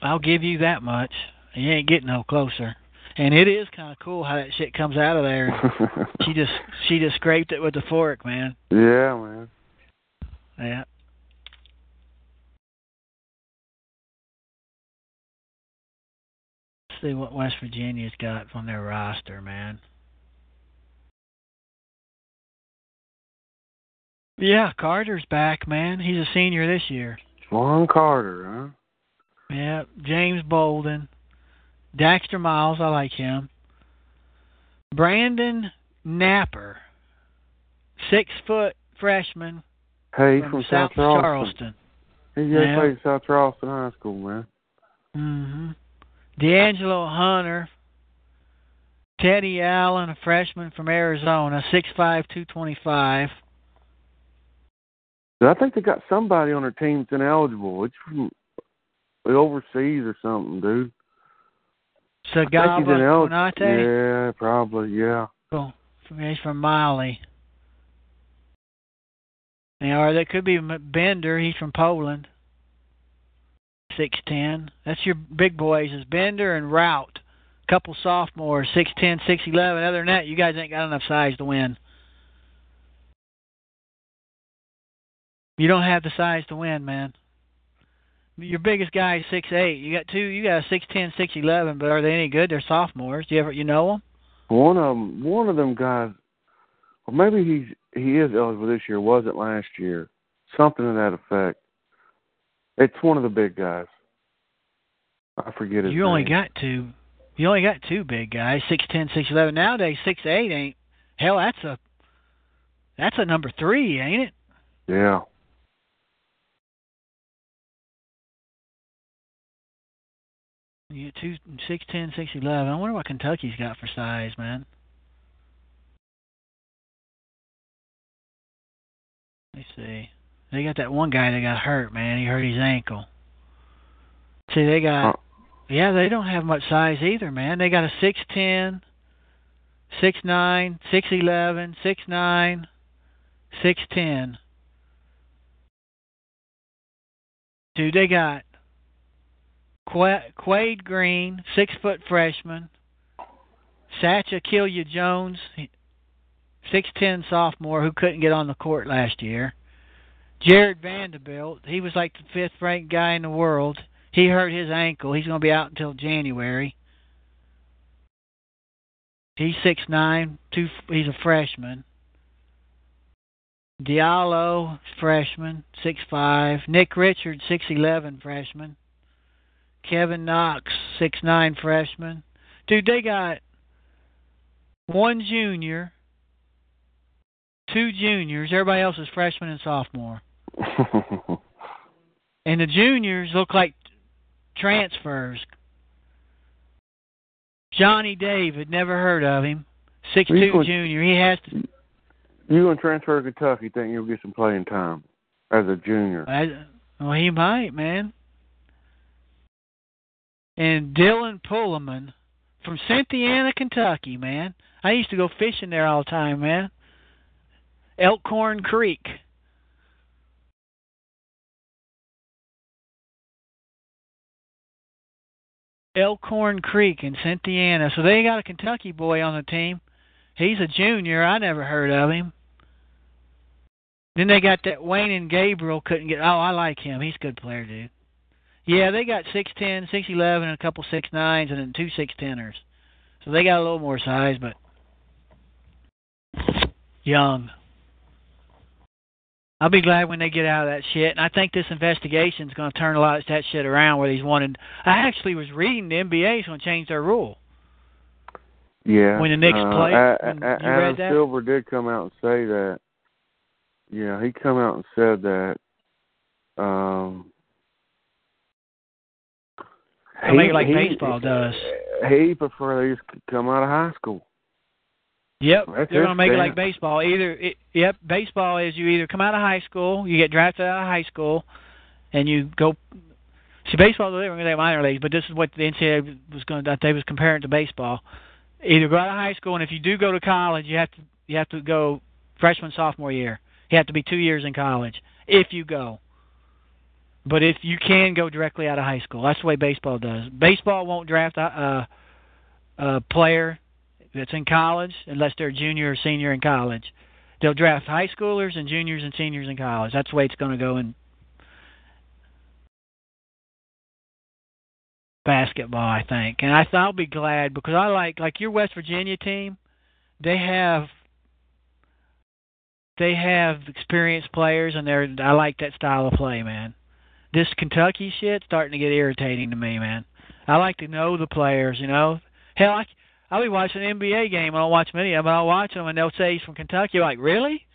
[SPEAKER 2] I'll give you that much. You ain't getting no closer. And it is kind of cool how that shit comes out of there. she just she just scraped it with the fork, man.
[SPEAKER 1] yeah, man.
[SPEAKER 2] Yeah. See what West Virginia's got on their roster, man. Yeah, Carter's back, man. He's a senior this year.
[SPEAKER 1] Juan Carter, huh?
[SPEAKER 2] Yeah, James Bolden, Daxter Miles, I like him. Brandon Knapper, six foot freshman
[SPEAKER 1] Hey,
[SPEAKER 2] from,
[SPEAKER 1] from,
[SPEAKER 2] South
[SPEAKER 1] South Charleston.
[SPEAKER 2] Charleston.
[SPEAKER 1] He just
[SPEAKER 2] Yeah.
[SPEAKER 1] played South Charleston High School, man.
[SPEAKER 2] hmm D'Angelo Hunter, Teddy Allen, a freshman from Arizona, six five, two twenty five.
[SPEAKER 1] I think they got somebody on their team that's ineligible. It's from overseas or something, dude.
[SPEAKER 2] Sagaba
[SPEAKER 1] Konate? Yeah, probably, yeah.
[SPEAKER 2] Cool. He's from Mali. Yeah, or that could be Bender. He's from Poland. Six ten. That's your big boys. Is Bender and Routt. Couple sophomores, six ten, six eleven. Other than that, you guys ain't got enough size to win. You don't have the size to win, man. Your biggest guy is six eight. You got two. You got a six ten, six eleven. But are they any good? They're sophomores. Do you ever you know them?
[SPEAKER 1] One of them. One of them guys. Or maybe he's he is eligible this year. Wasn't last year. Something to that effect. It's one of the big guys. I forget his
[SPEAKER 2] You
[SPEAKER 1] name.
[SPEAKER 2] only got two. You only got two big guys, six ten, six eleven. Nowadays, six eight ain't. Hell, that's a that's a number three, ain't it?
[SPEAKER 1] Yeah.
[SPEAKER 2] You get two, six ten, six eleven. I wonder what Kentucky's got for size, man. Let me see. They got that one guy that got hurt, man. He hurt his ankle. See, they got. Oh. Yeah, they don't have much size either, man. They got a six ten, six nine, six eleven, six nine, six ten. Dude, they got Quade Green, six foot freshman. Sacha Killeya-Jones, six ten sophomore who couldn't get on the court last year. Jarred Vanderbilt, he was like the fifth ranked guy in the world. He hurt his ankle. He's going to be out until January. He's six nine, two. He's a freshman. Diallo, freshman, six five. Nick Richards, six eleven, freshman. Kevin Knox, six nine freshman. Dude, they got one junior, two juniors. Everybody else is freshman and sophomore. and the juniors look like transfers. Johnny David, never heard of him. Six two junior. He has to.
[SPEAKER 1] You gonna transfer to Kentucky? Think you'll get some playing time as a junior?
[SPEAKER 2] I, well, he might, man and Dillon Pulliam from Cynthiana, Kentucky, man. I used to go fishing there all the time, man. Elkhorn Creek. Elkhorn Creek in Cynthiana. So they got a Kentucky boy on the team. He's a junior. I never heard of him. Then they got that Wenyen Gabriel couldn't get. Oh, I like him. He's a good player, dude. Yeah, they got six ten, six eleven, and a couple six nines, and then two six teners. So they got a little more size, but young. I'll be glad when they get out of that shit. And I think this investigation is going to turn a lot of that shit around. Where he's wanted. I actually was reading the NBA's going to change their rule.
[SPEAKER 1] Yeah.
[SPEAKER 2] When the Knicks
[SPEAKER 1] uh,
[SPEAKER 2] play,
[SPEAKER 1] A-
[SPEAKER 2] when
[SPEAKER 1] A-
[SPEAKER 2] you
[SPEAKER 1] Adam
[SPEAKER 2] read that?
[SPEAKER 1] Silver did come out and say that. Yeah, he come out and said that. Um,
[SPEAKER 2] make it like
[SPEAKER 1] he,
[SPEAKER 2] baseball does.
[SPEAKER 1] He prefer they just come out of high school.
[SPEAKER 2] Yep,
[SPEAKER 1] That's
[SPEAKER 2] they're going to make it like baseball. Either, it, yep, baseball is you either come out of high school, you get drafted out of high school, and you go. See, baseball they were going to have minor leagues, but this is what the NCAA was going to. They was comparing it to baseball. Either go out of high school, and if you do go to college, you have to you have to go freshman sophomore year. You have to be two years in college if you go. But if you can go directly out of high school, that's the way baseball does. Baseball won't draft a, a, a player that's in college unless they're junior or senior in college. They'll draft high schoolers and juniors and seniors in college. That's the way it's going to go in basketball, I think. And I I'll be glad because I like like your West Virginia team. They have they have experienced players, and they're I like that style of play, man. This Kentucky shit starting to get irritating to me, man. I like to know the players, you know. Hell, I, I'll be watching an NBA game. I don't watch many of them, but I'll watch them, and they'll say he's from Kentucky. You're like, really?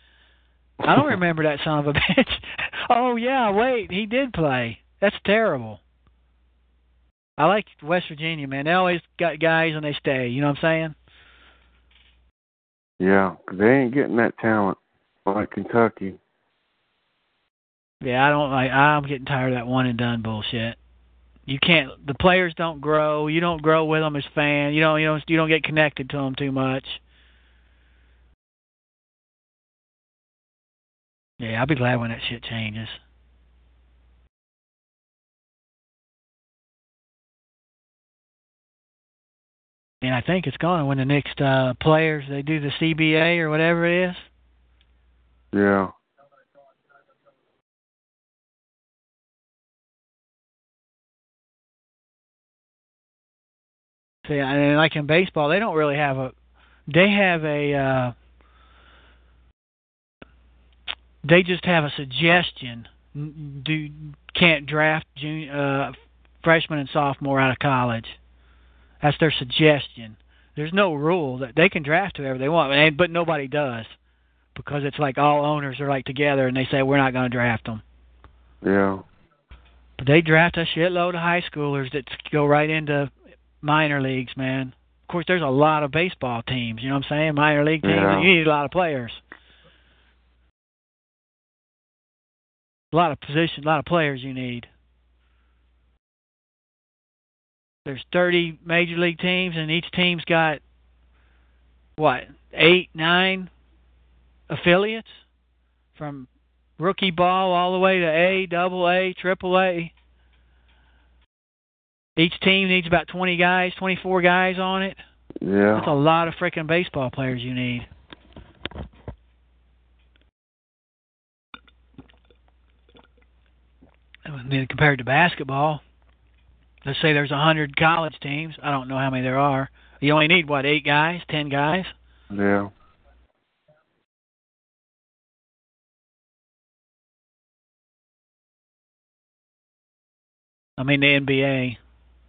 [SPEAKER 2] I don't remember that son of a bitch. oh yeah, wait, he did play. That's terrible. I like West Virginia, man. They always got guys and they stay. You know what I'm saying?
[SPEAKER 1] Yeah, 'cause they ain't getting that talent like Kentucky.
[SPEAKER 2] Yeah, I don't like. I'm getting tired of that one and done bullshit. You can't. The players don't grow. You don't grow with them as fans. You don't. You don't. You don't get connected to them too much. Yeah, I'll be glad when that shit changes. And I think it's to when the next uh players they do the CBA or whatever it is.
[SPEAKER 1] Yeah.
[SPEAKER 2] See, and like in baseball, they don't really have a. They have a. uh They just have a suggestion. Do can't draft junior, uh, freshman and sophomore out of college. That's their suggestion. There's no rule that they can draft whoever they want, but nobody does because it's like all owners are like together and they say we're not going to draft them.
[SPEAKER 1] Yeah.
[SPEAKER 2] But they draft a shitload of high schoolers that go right into minor leagues, man. Of course, there's a lot of baseball teams. You know what I'm saying? Minor league teams.
[SPEAKER 1] Yeah.
[SPEAKER 2] You need a lot of players. A lot of positions, a lot of players you need. There's 30 major league teams, and each team's got what eight, nine affiliates from rookie ball all the way to A, double A, triple A. Each team needs about 20 guys, 24 guys on it.
[SPEAKER 1] Yeah.
[SPEAKER 2] That's a lot of freaking baseball players you need. And then compared to basketball, let's say there's a hundred college teams. I don't know how many there are. You only need what eight guys, ten guys.
[SPEAKER 1] Yeah.
[SPEAKER 2] I mean the NBA,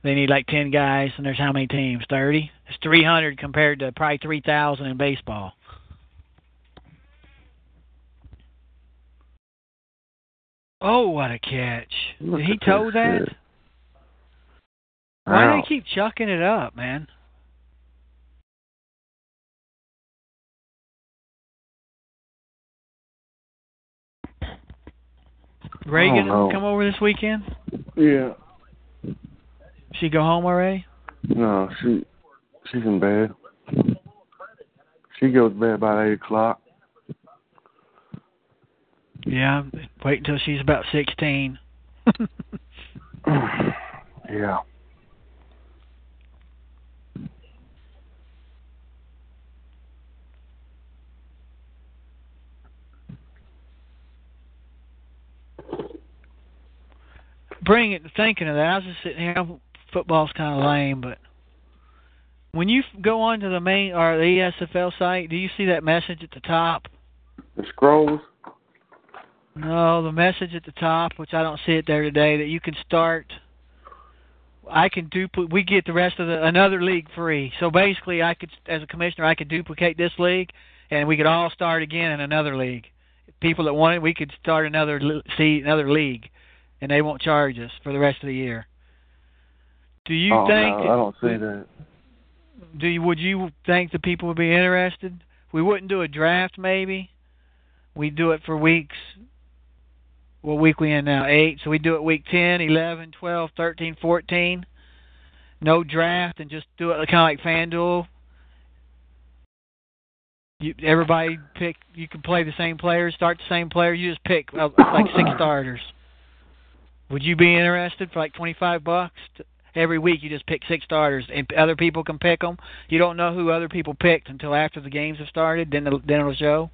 [SPEAKER 2] they need like ten guys, and there's how many teams? Thirty. It's three hundred compared to probably three thousand in baseball. Oh, what a catch!
[SPEAKER 1] Look
[SPEAKER 2] Did he
[SPEAKER 1] at
[SPEAKER 2] toe that?
[SPEAKER 1] shit.
[SPEAKER 2] Why do
[SPEAKER 1] Ow.
[SPEAKER 2] they keep chucking it up, man? Reagan come over this weekend?
[SPEAKER 1] Yeah.
[SPEAKER 2] She go home already?
[SPEAKER 1] No, she she's in bed. She goes to bed about eight o'clock.
[SPEAKER 2] Yeah, wait until she's about sixteen.
[SPEAKER 1] yeah.
[SPEAKER 2] Bring it thinking of that. I was just sitting here. Football's kind of lame, but when you go onto the main or the ESFL site, do you see that message at the top?
[SPEAKER 1] The scrolls.
[SPEAKER 2] No, the message at the top, which I don't see it there today, that you can start. I can duplicate. We get the rest of the another league free. So basically, I could, as a commissioner, I could duplicate this league, and we could all start again in another league. People that wanted, we could start another see another league, and they won't charge us for the rest of the year. Do you
[SPEAKER 1] oh,
[SPEAKER 2] think?
[SPEAKER 1] no, I don't see that.
[SPEAKER 2] Do you would you think the people would be interested? We wouldn't do a draft, maybe. We do it for weeks. What week we in now? Eight. So we do it week ten, eleven, twelve, thirteen, fourteen. No draft, and just do it kind of like FanDuel. You, everybody pick. You can play the same players, start the same player. You just pick uh, like six starters. Would you be interested for like twenty-five bucks? To, every week you just pick six starters, and other people can pick them. You don't know who other people picked until after the games have started. Then the, then it'll show.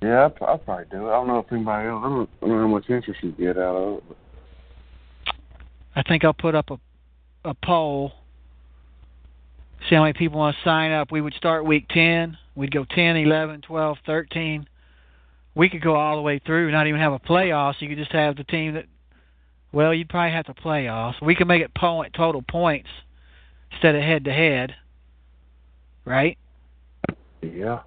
[SPEAKER 1] Yeah, I'd probably do it. I don't know if anybody else. I don't, I don't know how much interest you get out of it. But
[SPEAKER 2] I think I'll put up a a poll. See how many people want to sign up. We would start week 10. We'd go 10, 11, 12, 13. We could go all the way through, and not even have a playoff. So you could just have the team that. Well, you'd probably have to playoffs. We could make it point total points instead of head to head. Right?
[SPEAKER 1] yeah.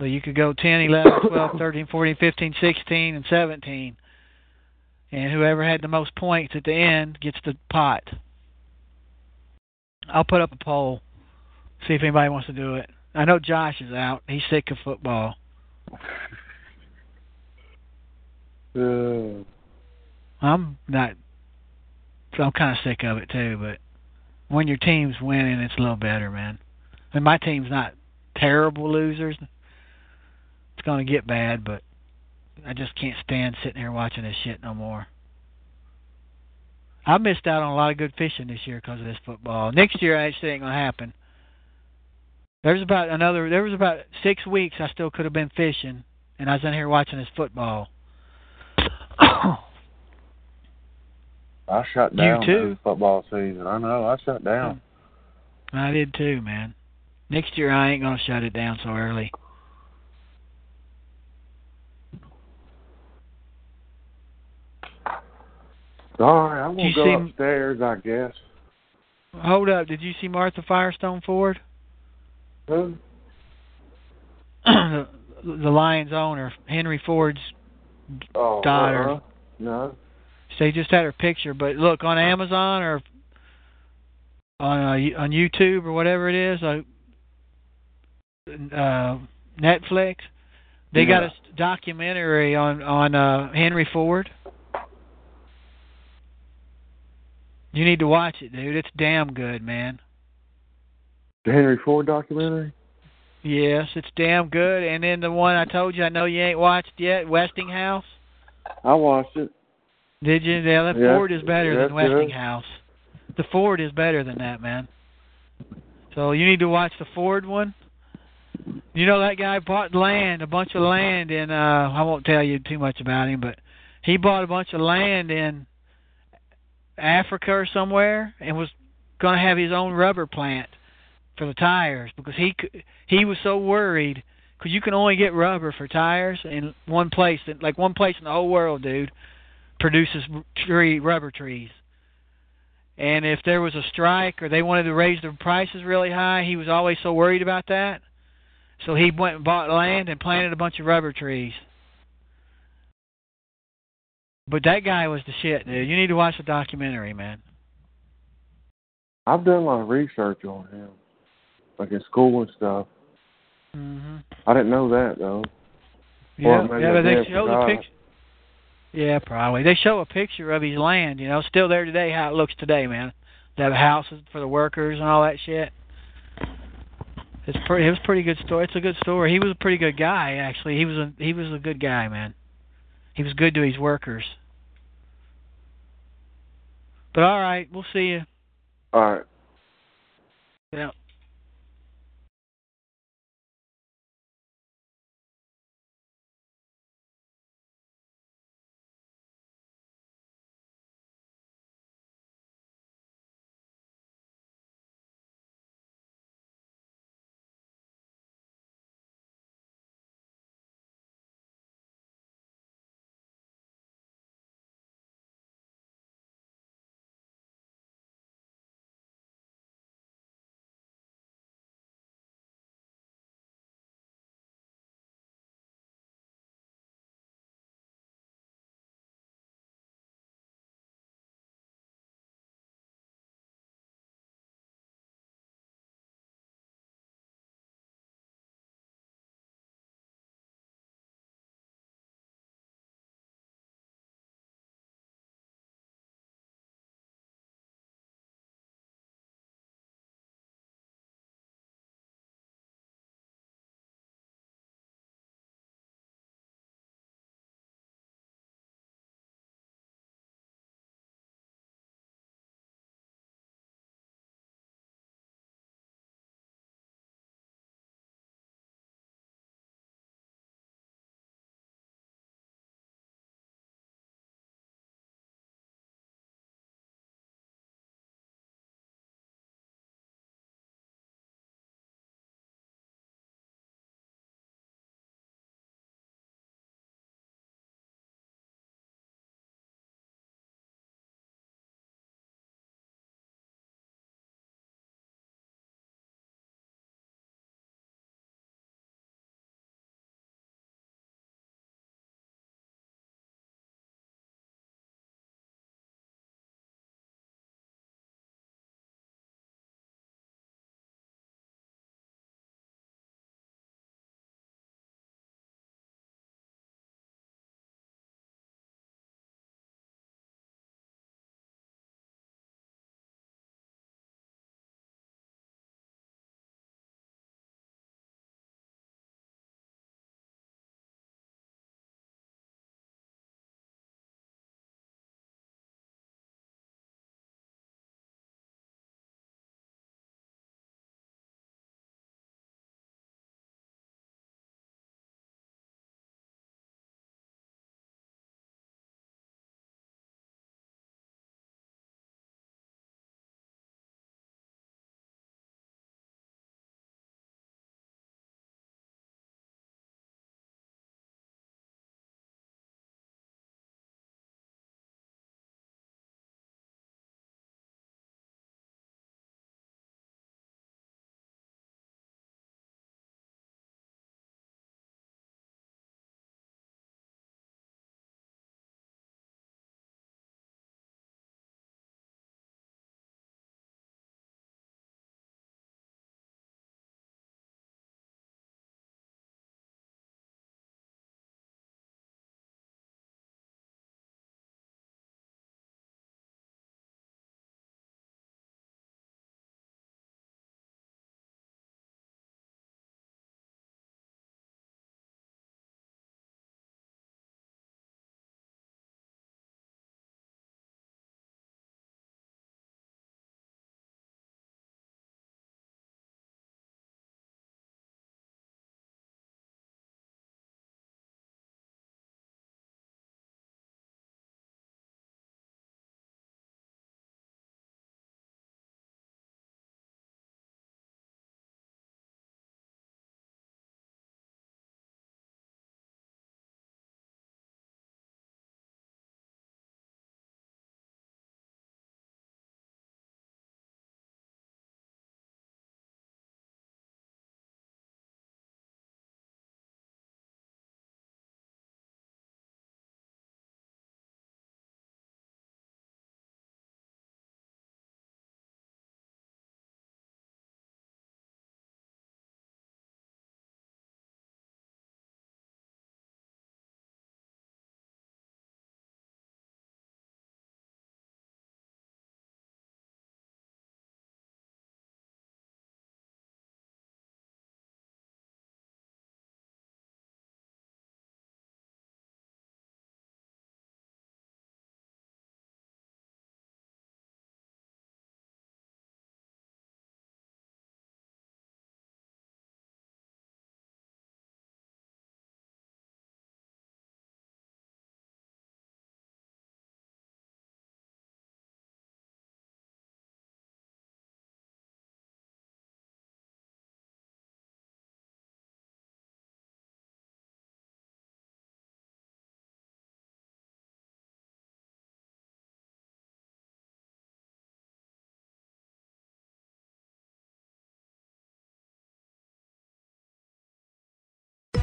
[SPEAKER 2] So you could go 10, 11, 12, 13, 14, 15, 16, and 17. And whoever had the most points at the end gets the pot. I'll put up a poll. See if anybody wants to do it. I know Josh is out. He's sick of football.
[SPEAKER 1] Uh,
[SPEAKER 2] I'm not. I'm kind of sick of it too. But when your team's winning, it's a little better, man. And my team's not terrible losers. It's gonna get bad, but I just can't stand sitting here watching this shit no more. I missed out on a lot of good fishing this year because of this football. Next year, I actually ain't gonna happen. There's about another. There was about six weeks I still could have been fishing, and I was in here watching this football.
[SPEAKER 1] I shut
[SPEAKER 2] You
[SPEAKER 1] down
[SPEAKER 2] too.
[SPEAKER 1] football season. I know. I shut down.
[SPEAKER 2] I did too, man. Next year I ain't gonna shut it down so early.
[SPEAKER 1] Sorry, I'm gonna go
[SPEAKER 2] see-
[SPEAKER 1] upstairs. I guess.
[SPEAKER 2] Hold up, did you see Martha Firestone Ford? The, the Lions owner, Henry Ford's
[SPEAKER 1] Oh,
[SPEAKER 2] Daughter.
[SPEAKER 1] uh-uh. No.
[SPEAKER 2] They just had her picture, but look on Amazon or on uh, on YouTube or whatever it is, uh, uh, Netflix. They got a documentary on on uh, Henry Ford. You need to watch it, dude. It's damn good, man.
[SPEAKER 1] The Henry Ford documentary.
[SPEAKER 2] Yes, it's damn good. And then the one I told you I know you ain't watched yet, Westinghouse.
[SPEAKER 1] I watched it.
[SPEAKER 2] Did you? Yeah, the
[SPEAKER 1] Yeah,
[SPEAKER 2] Ford is better than
[SPEAKER 1] good.
[SPEAKER 2] Westinghouse. The Ford is better than that, man. So you need to watch the Ford one. You know that guy bought land, a bunch of land in uh I won't tell you too much about him, but he bought a bunch of land in Africa or somewhere and was going to have his own rubber plant for the tires because he he was so worried cuz you can only get rubber for tires in one place like one place in the whole world, dude produces tree rubber trees. And if there was a strike or they wanted to raise the prices really high, he was always so worried about that. So he went and bought land and planted a bunch of rubber trees. But that guy was the shit, dude. You need to watch the documentary, man.
[SPEAKER 1] I've done a lot of research on him, like in school and stuff.
[SPEAKER 2] Mhm.
[SPEAKER 1] I didn't know that though.
[SPEAKER 2] Yeah,
[SPEAKER 1] Well,
[SPEAKER 2] yeah, but they show the picture. Yeah, probably. They show a picture of his land, you know, still there today, how it looks today, man. They have houses for the workers and all that shit. It's pretty. It was a pretty good story. It's a good story. He was a pretty good guy, actually. He was a he was a good guy, man. He was good to his workers. But all right, we'll see you.
[SPEAKER 1] All right.
[SPEAKER 2] Yeah.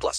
[SPEAKER 4] plus.